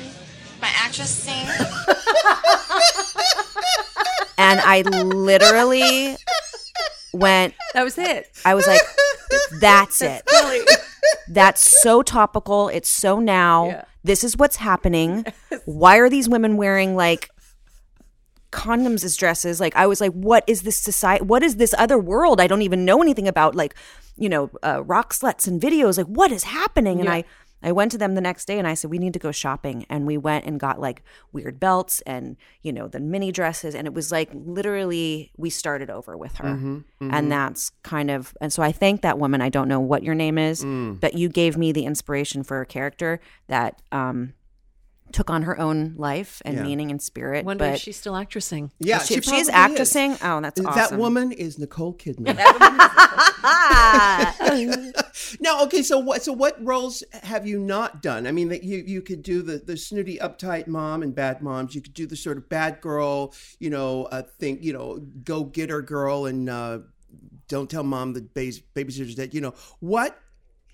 my actressing. (laughs) and I literally went. That was it. I was like, "That's it. That's so topical. It's so now. Yeah. This is what's happening. Why are these women wearing like?" Condoms as dresses like i was like what is this society what is this other world i don't even know anything about? Like you know uh, rock sluts and videos like what is happening? And i i went to them the next day and i said we need to go shopping. And we went and got like weird belts and you know the mini dresses. And it was like literally we started over with her. And that's kind of and so i thank that woman. I don't know what your name is but you gave me the inspiration for a character that um took on her own life and Yeah. meaning and spirit Wonder but if she's still actressing. Yeah, she, she she's probably is. oh, that's awesome. That woman is Nicole Kidman. (laughs) (laughs) Now, okay, so what? So what roles have you not done? I mean, that you you could do the the snooty, uptight mom and bad moms. You could do the sort of bad girl, you know, uh, think, you know, go get her girl and uh, don't tell mom the bas- babysitter's dead. You know, what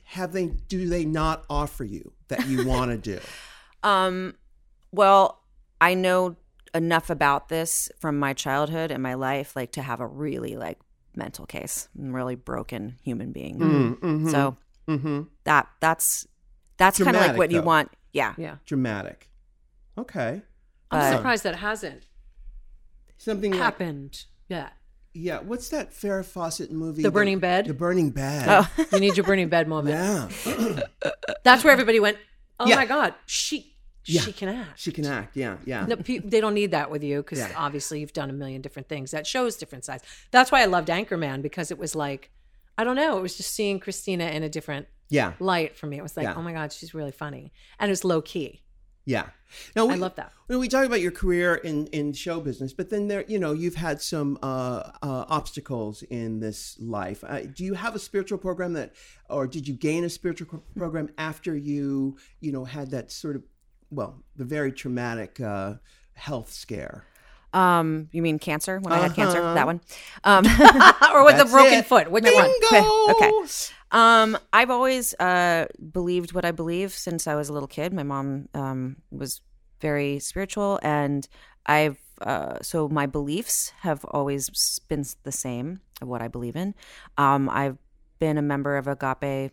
have they? Do they not offer you that you want to do? (laughs) um, well, I know enough about this from my childhood and my life, like to have a really like mental case, I'm a really broken human being. Mm-hmm. So Mm-hmm. that that's that's kind of like Dramatic, what you want. Yeah. Yeah. Dramatic. Okay. I'm But- surprised that hasn't Something like happened. Yeah. yeah. What's that Farrah Fawcett movie? The Burning Bed? The Burning Bed. Oh. You need your burning bed moment. Yeah. (laughs) That's where everybody went, oh Yeah. my God, she Yeah. she can act. she can act. Yeah. Yeah. No, pe- they don't need that with you because Yeah. obviously you've done a million different things. That shows different sides. That's why I loved Anchorman because it was like, I don't know, it was just seeing Christina in a different Yeah. light for me. It was like, Yeah. oh my God, she's really funny. And it's low key. Yeah. We, I love that. When we talk about your career in, in show business, but then there, you know, you've had some uh, uh, obstacles in this life. Uh, do you have a spiritual program that, or did you gain a spiritual program after you, you know, had that sort of, well, the very traumatic uh, health scare? Um, you mean cancer? When I had cancer, Uh-huh. that one. Um, (laughs) or with That's a broken it. foot. Which Bingo! one? (laughs) Okay. Um, I've always uh, believed what I believe since I was a little kid. My mom um, was very spiritual, and I've uh, so my beliefs have always been the same of what I believe in. Um, I've been a member of Agape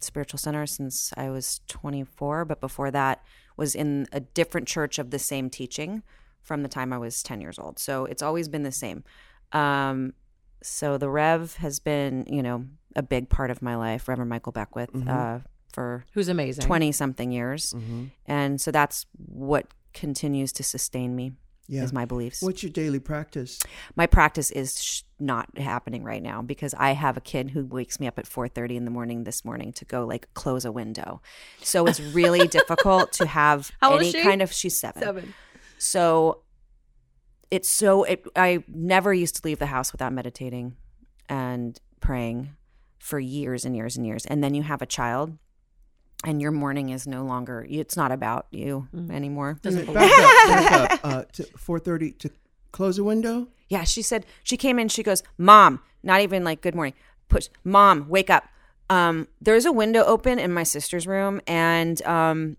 Spiritual Center since I was 24, but before that was in a different church of the same teaching from the time I was 10 years old. So it's always been the same. Um, so the Rev has been, you know, a big part of my life, Reverend Michael Beckwith, uh, for Who's amazing. 20 something years. Mm-hmm. And so that's what continues to sustain me Yeah. is my beliefs. What's your daily practice? my practice is sh- not happening right now because I have a kid who wakes me up at 4:30 in the morning this morning to go like close a window. So it's really (laughs) difficult to have How any kind of she's 7. Seven. So it's so it I never used to leave the house without meditating and praying for years and years and years. And then you have a child and your morning is no longer it's not about you Mm. anymore. Back up, (laughs) back up. Uh, to 4.30 to close a window? Yeah, she said she came in. She goes, "Mom, not even like good morning. Push, mom, wake up. Um, there's a window open in my sister's room, and um,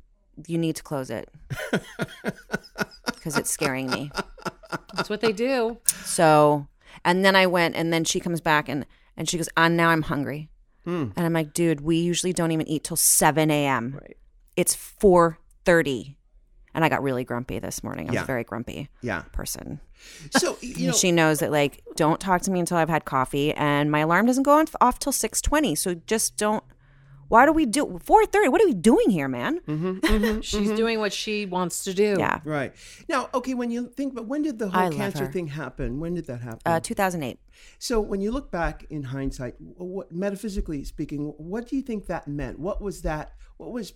you need to close it (laughs) because it's scaring me." That's what they do. So, and then I went, and then she comes back, and and she goes, "And now I'm hungry." Mm. And I'm like, "Dude, we usually don't even eat till seven a.m. Right. It's four thirty, and I got really grumpy this morning. I Yeah. was a very grumpy Yeah. person. So, you (laughs) know, she knows that like don't talk to me until I've had coffee, and my alarm doesn't go on off till six twenty. So just don't. Why do we do four thirty? What are we doing here, man? Mm-hmm, mm-hmm, (laughs) mm-hmm. She's doing what she wants to do. Yeah, right. Now, okay, when you think, but when did the whole love cancer thing happen? When did that happen? uh, two thousand eight. So when you look back in hindsight, what, metaphysically speaking, what do you think that meant? What was that? What was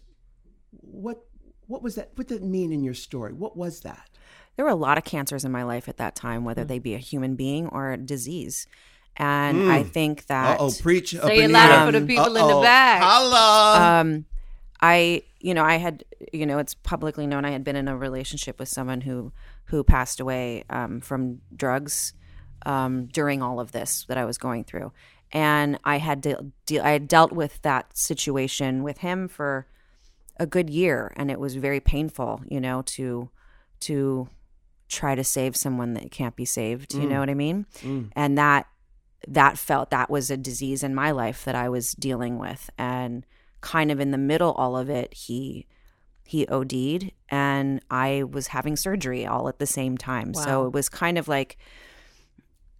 what what was that? What did it mean in your story? What was that? There were a lot of cancers in my life at that time, whether hmm. they be a human being or a disease, and I think that oh, preach! Say it louder for the people in the back. Holla! um, I, you know, I had, you know, it's publicly known I had been in a relationship with someone who who passed away um, from drugs um, during all of this that I was going through, and I had to, de- I had dealt with that situation with him for a good year, and it was very painful, you know, to to try to save someone that can't be saved. You know what I mean? And that that felt that was a disease in my life that I was dealing with and kind of in the middle all of it he he OD'd and I was having surgery all at the same time. So it was kind of like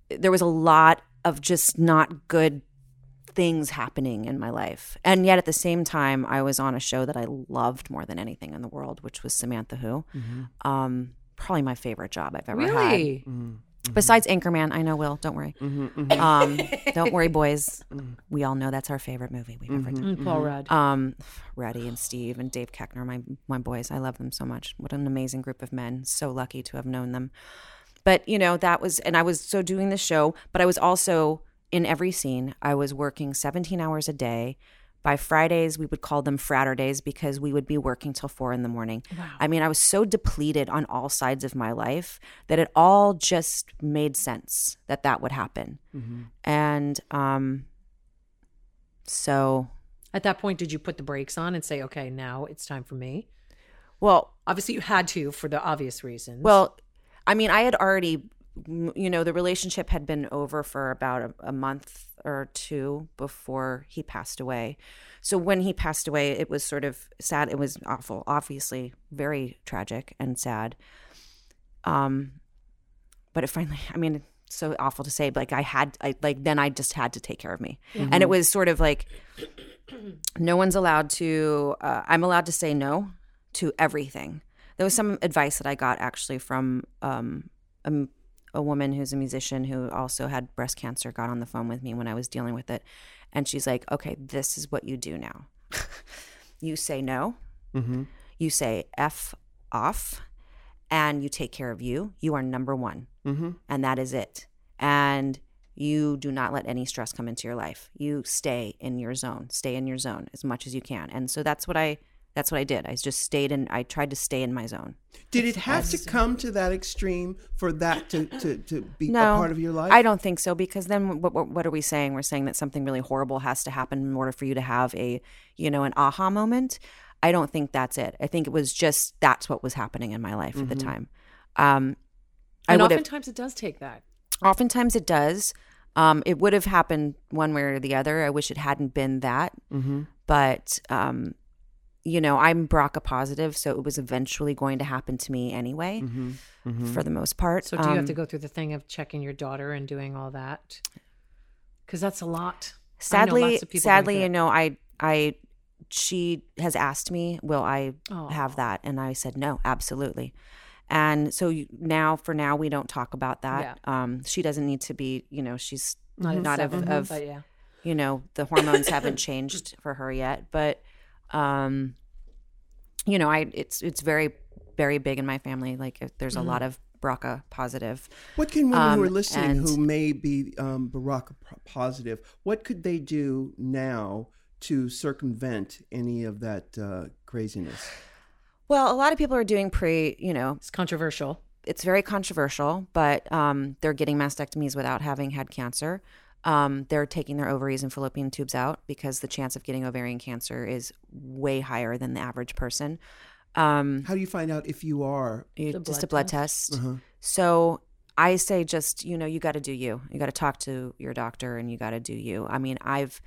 there was a lot of just not good things happening in my life. And yet at the same time I was on a show that I loved more than anything in the world, which was Samantha Who. Um probably my favorite job I've ever had. Really? Besides Anchorman, I know Will. Don't worry. Um, (laughs) don't worry, boys. We all know that's our favorite movie we've ever done. Mm, Paul Rudd. Um, Reddy and Steve and Dave Koechner, my my boys. I love them so much. What an amazing group of men. So lucky to have known them. But you know that was, and I was so doing the show, but I was also in every scene. I was working 17 hours a day. By Fridays, we would call them Fraturdays because we would be working till four in the morning. I mean, I was so depleted on all sides of my life that it all just made sense that that would happen. And um, so, At that point, did you put the brakes on and say, okay, now it's time for me? well, Obviously, you had to for the obvious reasons. Well, I mean, I had already, you know, the relationship had been over for about a, a month or two before he passed away. So when he passed away, it was sort of sad. It was awful, obviously, very tragic and sad. Um, but it finally, I mean, it's so awful to say, but like I had, I like then I just had to take care of me, and it was sort of like no one's allowed to. Uh, I'm allowed to say no to everything. There was some advice that I got actually from um, a, a woman who's a musician who also had breast cancer. Got on the phone with me when I was dealing with it, and she's like, "Okay, this is what you do now. (laughs) you say no. You say f off." and you take care of you, you are number one. Mm-hmm. And that is it. And you do not let any stress come into your life. You stay in your zone, stay in your zone as much as you can. And so that's what I that's what I did. I just stayed in I tried to stay in my zone. Did it have to come to that extreme for that to, to, to be No, a part of your life? I don't think so because then what, what, what are we saying? We're saying that something really horrible has to happen in order for you to have a, you know, an aha moment. I don't think that's it. I think it was just that's what was happening in my life at the time. Um, And would oftentimes it does take that. Oftentimes it does. Um, it would have happened one way or the other. I wish it hadn't been that. Mm-hmm. But, um, you know, I'm BRCA positive, so it was eventually going to happen to me anyway, Mm-hmm. for the most part. So do you have Um, to go through the thing of checking your daughter and doing all that? Because that's a lot. Sadly, lots of people sadly, you know, I, I, she has asked me, will I Oh. have that? And I said, no, absolutely. And so you, now, for now, we don't talk about that. Um, she doesn't need to be, you know, she's not, not of, seven, of but yeah. you know the hormones haven't changed for her yet but um you know i it's it's very very big in my family like if there's a lot of BRCA positive What can women who are Um, listening and- who may be um, BRCA positive, what could they do now to circumvent any of that uh, craziness? well a lot of people are doing pre you know It's controversial. it's very controversial but um they're getting mastectomies without having had cancer um, they're taking their ovaries and fallopian tubes out because the chance of getting ovarian cancer is way higher than the average person. Um, How do you find out if you are? you- The just blood a blood test. So I say just you know you got to do you. You got to talk to your doctor and you got to do you. I mean I've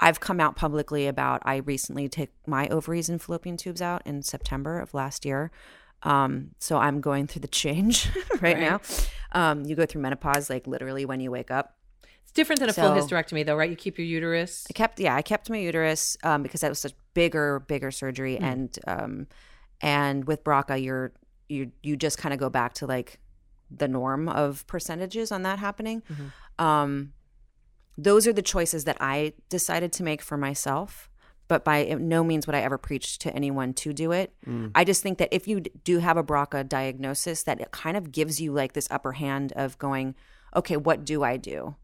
I've come out publicly about I recently took my ovaries and fallopian tubes out in September of last year. Um, so I'm going through the (laughs) change (laughs) right, now. Um, you go through menopause like literally when you wake up. It's different than a full hysterectomy, though, right? You keep your uterus. I kept yeah, I kept my uterus um, because that was such bigger, bigger surgery, Hmm. and um, and with BRCA, you're you you just kind of go back to like the norm of percentages on that happening. Mm-hmm. Um, those are the choices that I decided to make for myself. But by no means would I ever preach to anyone to do it. I just think that if you do have a BRCA diagnosis, that it kind of gives you like this upper hand of going, okay, what do I do?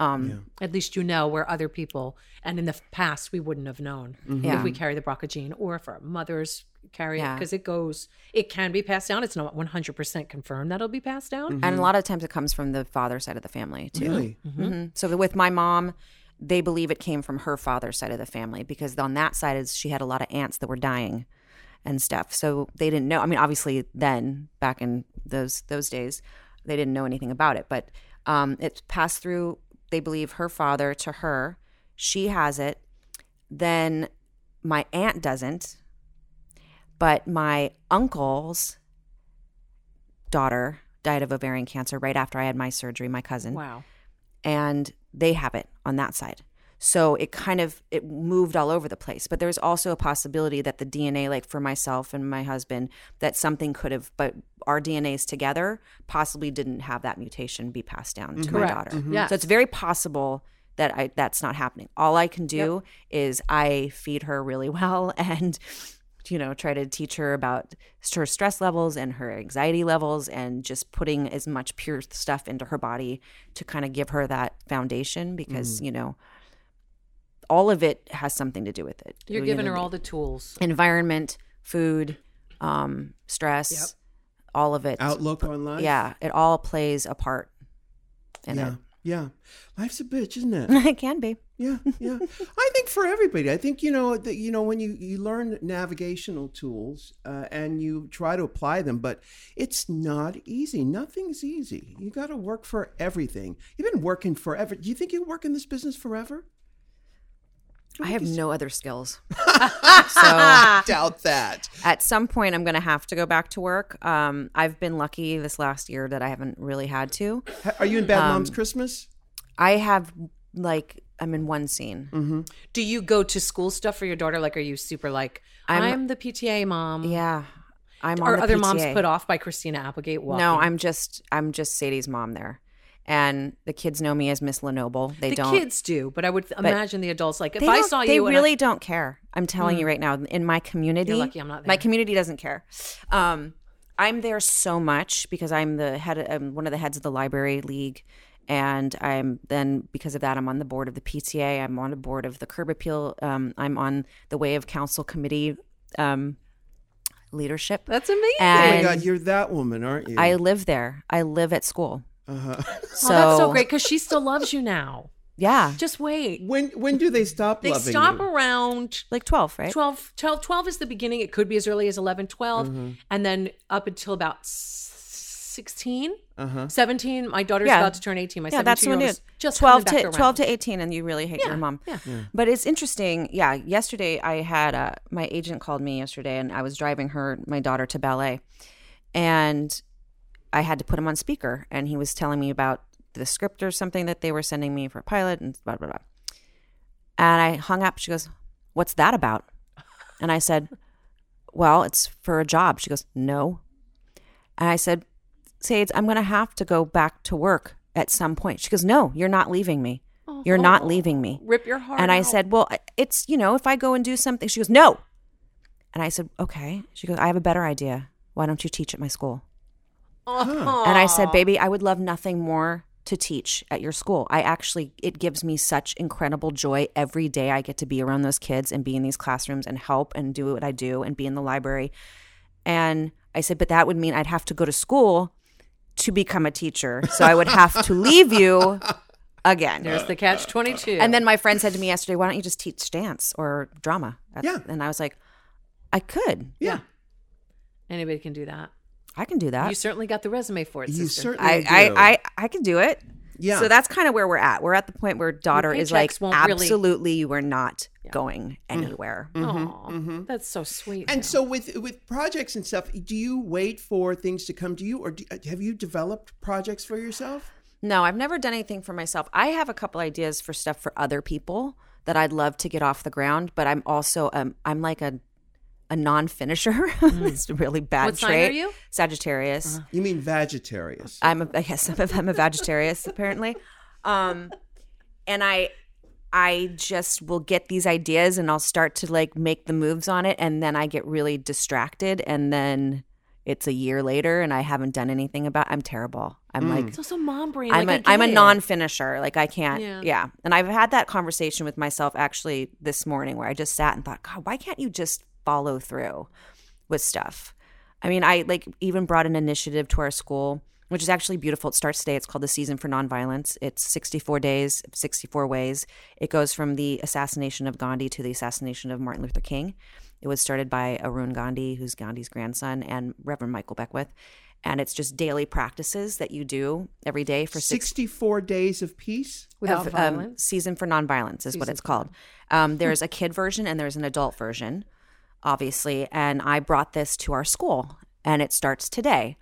Um, At least you know where other people, and in the past, we wouldn't have known Yeah. if we carry the BRCA gene or if our mothers carry it because it goes, it can be passed down. It's not 100% confirmed that it'll be passed down. And a lot of times it comes from the father side of the family too. Really? hmm So with my mom, they believe it came from her father's side of the family because on that side is she had a lot of aunts that were dying and stuff. So they didn't know. I mean, obviously then back in those those days, they didn't know anything about it. But um, it's passed through. They believe her father to her. She has it. Then my aunt doesn't. But my uncle's daughter died of ovarian cancer right after I had my surgery, my cousin Wow. and they have it on that side. So it kind of it moved all over the place. But there's also a possibility that the DNA, like for myself and my husband, that something could have, but our DNAs together possibly didn't have that mutation be passed down to my Correct. daughter. Yes. So it's very possible that I that's not happening. All I can do is I feed her really (laughs) well and you know try to teach her about her stress levels and her anxiety levels and just putting as much pure stuff into her body to kind of give her that foundation because mm. you know all of it has something to do with it You're You giving know, her all the tools. environment food um stress all of it Outlook on life? yeah it all plays a part in Yeah. it Yeah. Life's a bitch, isn't it? (laughs) it can be Yeah, yeah. (laughs) I think for everybody, I think you know that you know when you you learn navigational tools uh, and you try to apply them, but it's not easy. Nothing's easy. You got to work for everything. You've been working forever. Do you think you work in this business forever? I have no other skills. (laughs) so Doubt that. at some point, I'm going to have to go back to work. Um, I've been lucky this last year that I haven't really had to. Are you in Bad Moms Christmas? I have like I'm in one scene. Do you go to school stuff for your daughter? Like, are you super like, I'm, I'm- the PTA mom? Yeah, I'm. on Are the other moms put off by Christina Applegate? Walking? No, I'm just I'm just Sadie's mom there, and the kids know me as Miss LeNoble. They The don't. kids do, but I would imagine the adults like if I don't- saw they you. and I- really don't care. I'm telling you right now. In my community, You're lucky I'm not There. My community doesn't care. Um, I'm there so much because I'm the head. I'm one of the heads of the library league, and I'm then because of that I'm on the board of the PTA. I'm on the board of the Curb Appeal. Um, I'm on the Way of Council committee um, leadership. That's amazing. Oh my God, you're that woman, aren't you? I live there. I live at school. Uh-huh. (laughs) oh, that's so great because she still loves you now. Yeah, Just wait. When when do they stop They loving stop you? around like twelve, right? 12, 12, 12 is the beginning. It could be as early as 11, 12. Mm-hmm. And then up until about s- 16, Uh-huh. 17. My daughter's Yeah. about to turn 18. My yeah, that's when year it just twelve to back twelve to eighteen, and you really hate your mom. yeah. But it's interesting. Yeah, yesterday I had uh, my agent called me yesterday, and I was driving her my daughter to ballet, and I had to put him on speaker, and he was telling me about the script or something that they were sending me for a pilot, and blah blah blah. And I hung up. She goes, "What's that about?" And I said, "Well, it's for a job." She goes, "No." And I said, Sades, I'm going to have to go back to work at some point. She goes, No, you're not leaving me. You're not oh, leaving me. Rip your heart And I out. said, Well, it's, you know, if I go and do something, she goes, No. And I said, Okay. She goes, I have a better idea. Why don't you teach at my school? And I said, Baby, I would love nothing more to teach at your school. I actually, it gives me such incredible joy every day I get to be around those kids and be in these classrooms and help and do what I do and be in the library. And I said, But that would mean I'd have to go to school to become a teacher. So I would have to leave you (laughs) again. There's the catch 22. And then my friend said to me yesterday, "Why don't you just teach dance or drama?" Yeah. And I was like, "I could. Yeah. anybody can do that. I can do that. You certainly got the resume for it, You sister. certainly I, do. I, I, I can do it. Yeah. So that's kind of where we're at. We're at the point where daughter is like, paychecks won't really- absolutely, you are not going mm-hmm. anywhere. Mm-hmm. Aw, mm-hmm. That's so sweet. And man. so with with projects and stuff, do you wait for things to come to you, or do, have you developed projects for yourself? No, I've never done anything for myself. I have a couple ideas for stuff for other people that I'd love to get off the ground, but I'm also um I'm like a a non-finisher. (laughs) it's a really bad. What sign trait. are you? Uh-huh. Sagittarius. You mean Vegetarius? I'm a, (laughs) I guess I'm a, I'm a Vegetarius (laughs) apparently. Um, and I I just will get these ideas and I'll start to like make the moves on it, and then I get really distracted, and then it's a year later and I haven't done anything about. I'm terrible. I'm like it's also mom brain. I'm like, a I I'm a non-finisher. Like I can't. Yeah. Yeah. And I've had that conversation with myself actually this morning where I just sat and thought, God, why can't you just follow through with stuff? I mean, I like even brought an initiative to our school, which is actually beautiful. It starts today. It's called the Season for Nonviolence. It's 64 days, 64 ways. It goes from the assassination of Gandhi to the assassination of Martin Luther King. It was started by Arun Gandhi, who's Gandhi's grandson, and Reverend Michael Beckwith. And it's just daily practices that you do every day for sixty four days of peace. without of, um, violence. season for nonviolence is what it's called. Um, there's a kid version and there's an adult version, obviously. And I brought this to our school, and it starts today.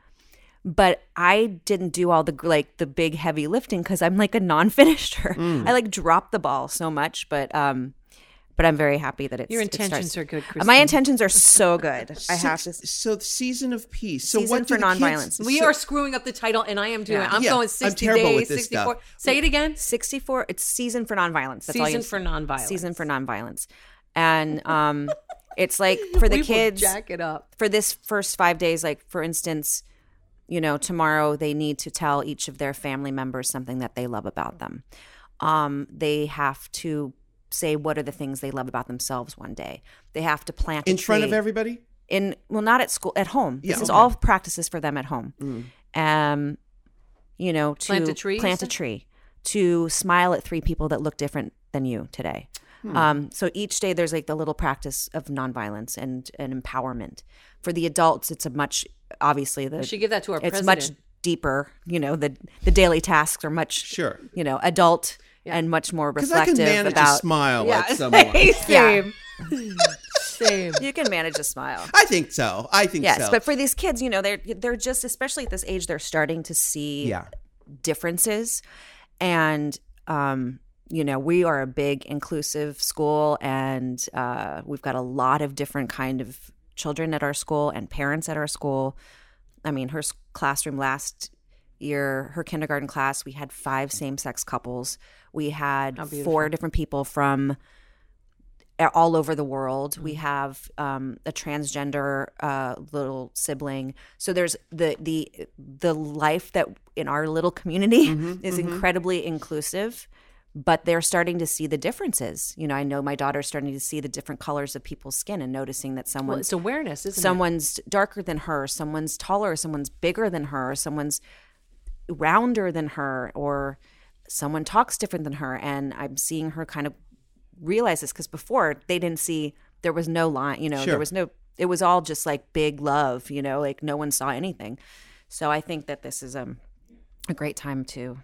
But I didn't do all the like the big heavy lifting because I'm like a non-finisher. Mm. (laughs) I like drop the ball so much, but um, but I'm very happy that it's Your it intentions starts- are good, My intentions are so good. (laughs) I have to. So season of peace. So Season what for the kids- We so- are screwing up the title, and I am doing. Yeah. I'm Yeah, going I'm 60 terrible days, with this 64. stuff. Say it again. 64 it's season for nonviolence that's all Season you for nonviolence. season for nonviolence and um (laughs) it's like (laughs) for the We will kids jack it up. for this first five days like for instance you know tomorrow they need to tell each of their family members something that they love about them um they have to say what are the things they love about themselves one day they have to plant a in front of everybody. in well not at school at home this Yeah, is okay. Mm. all practices for them at home um you know to Plant a tree, plant a tree to smile at three people that look different than you today. Hmm. Um, so each day there's like the little practice of nonviolence and, and empowerment. For the adults, it's a much obviously the We should give that to our it's president. much deeper. You know, the the daily tasks are much Sure. you know adult and much more Because I reflective can manage about. a smile at (laughs) someone. Same. (laughs) Same. You can manage a smile. I think so. I think Yes, so. but for these kids, you know, they're they're just especially at this age, they're starting to see yeah. differences, and um, you know, we are a big inclusive school, and uh, we've got a lot of different kind of children at our school and parents at our school. I mean, her classroom last year, her kindergarten class, we had five same sex couples. We had four different people from all over the world. We have um, a transgender uh, little sibling. So there's the the the life that in our little community (laughs) is incredibly inclusive. But they're starting to see the differences. You know, I know my daughter's starting to see the different colors of people's skin and noticing that Well, someone's it's awareness, isn't someone's darker than her, someone's taller, someone's bigger than her, someone's rounder than her, or someone talks different than her. And I'm seeing her kind of realize this because before they didn't see there was no line, you know, Sure. there was no, it was all just like big love, you know, like no one saw anything. So I think that this is um, a great time to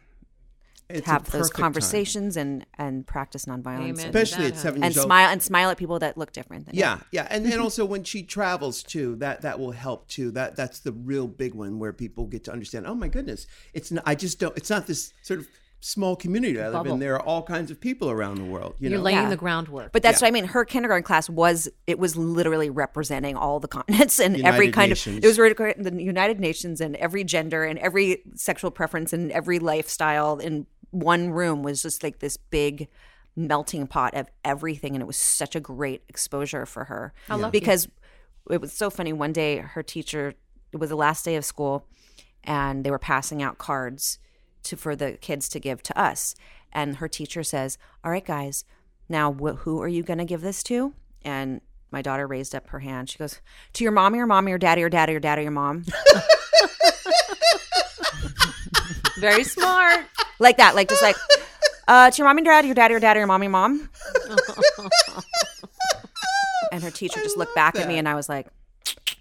It's have those perfect time. conversations and and practice nonviolence Amen. and, Especially That, at huh? seven and years old. smile and smile at people that look different. Than you. Yeah, yeah, and and (laughs) also when she travels too, that that will help too. That that's the real big one where people get to understand. Oh my goodness, it's not. I just don't. It's not this sort of small community I live in. There are all kinds of people around the world. You You're know, laying Yeah. the groundwork. But that's what I mean. Her kindergarten class was it was literally representing all the continents and every kind Nations. of it was re- the United Nations and every gender and every sexual preference and every lifestyle in one room was just like this big melting pot of everything and it was such a great exposure for her. Love because it was so funny one day her teacher it was the last day of school and they were passing out cards to for the kids to give to us. And her teacher says all right guys now wh- who are you going to give this to? And my daughter raised up her hand. She goes to your mommy or mommy or daddy or daddy or daddy or mom (laughs) Very smart. (laughs) like that like just like uh to your mommy and dad, your daddy or daddy or mommy mom (laughs) and her teacher just looked back at me and i was like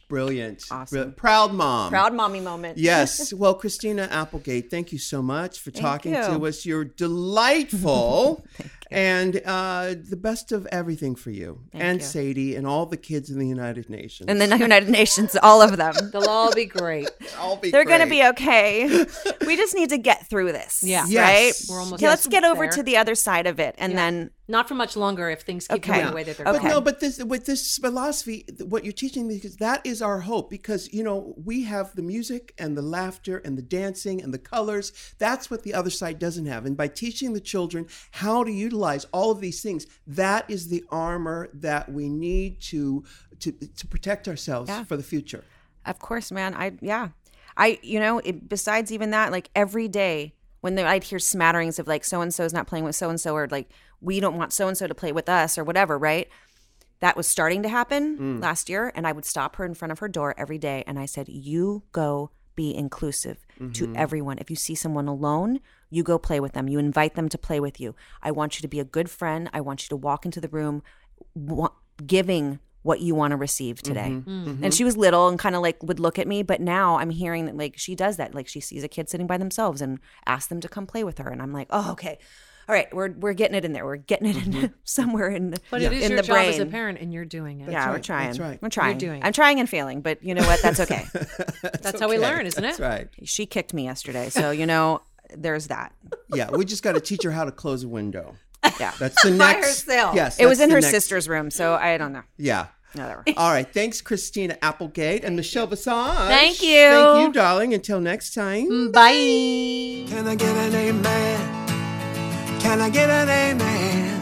brilliant, Awesome. Brilliant. proud mom. proud mommy moment Yes. (laughs) Well, Christina Applegate, thank you so much for talking you. to us. You're delightful. And uh, the best of everything for you and you. Sadie and all the kids in the United Nations. and the united nations all of them (laughs) They'll all be great. (laughs) I'll be They're going to be okay. (laughs) we just need to get through this. Yeah. Yes. Right? We're almost Okay, let's get over There. to the other side of it. And then, Not for much longer if things keep Okay. going the way that they're Okay. But going. no, but this with this philosophy, what you're teaching me, because that is our hope. Because you know we have the music and the laughter and the dancing and the colors. That's what the other side doesn't have. And by teaching the children how to utilize all of these things, that is the armor that we need to to to protect ourselves Yeah. for the future. of course, man, I, yeah. I, you know, it, besides even that, like every day when the, I'd hear smatterings of like so and so is not playing with so and so, or like we don't want so and so to play with us, or whatever, right? That was starting to happen mm. last year. And I would stop her in front of her door every day. And I said, You go be inclusive to mm-hmm. everyone. If you see someone alone, you go play with them. You invite them to play with you. I want you to be a good friend. I want you to walk into the room wa- giving what you want to receive today. Mm-hmm. Mm-hmm. And she was little and kind of like would look at me, but now I'm hearing that like she does that. Like she sees a kid sitting by themselves and asks them to come play with her. And I'm like, oh, okay. All right, we're we're getting it in there. We're getting it in mm-hmm. (laughs) somewhere in the but it is in your the job brain. as a parent, and you're doing it. yeah, we're trying. that's right. We're trying. You're doing I'm trying and failing, but you know what? That's (laughs) okay. That's how we learn, isn't it? That's right. she kicked me yesterday, so you know there's that. Yeah, we just got to teach her how to close a window. (laughs) Yeah. That's the By next. herself. Yes, It was in her next- sister's room, so I don't know. Yeah. Whatever. (laughs) All right. Thanks, Christina Applegate and Michelle Visage. Thank you. Thank you, darling. Until next time. Mm, bye. Can I get an amen? Can I get an amen?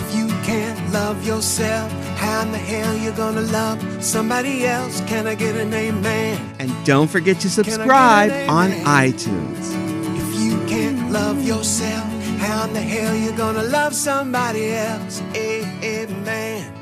If you can't love yourself, how in the hell you gonna love somebody else? Can I get an amen? And don't forget to Can I get subscribe on iTunes. You can't love yourself, how in the hell you gonna love somebody else? Amen.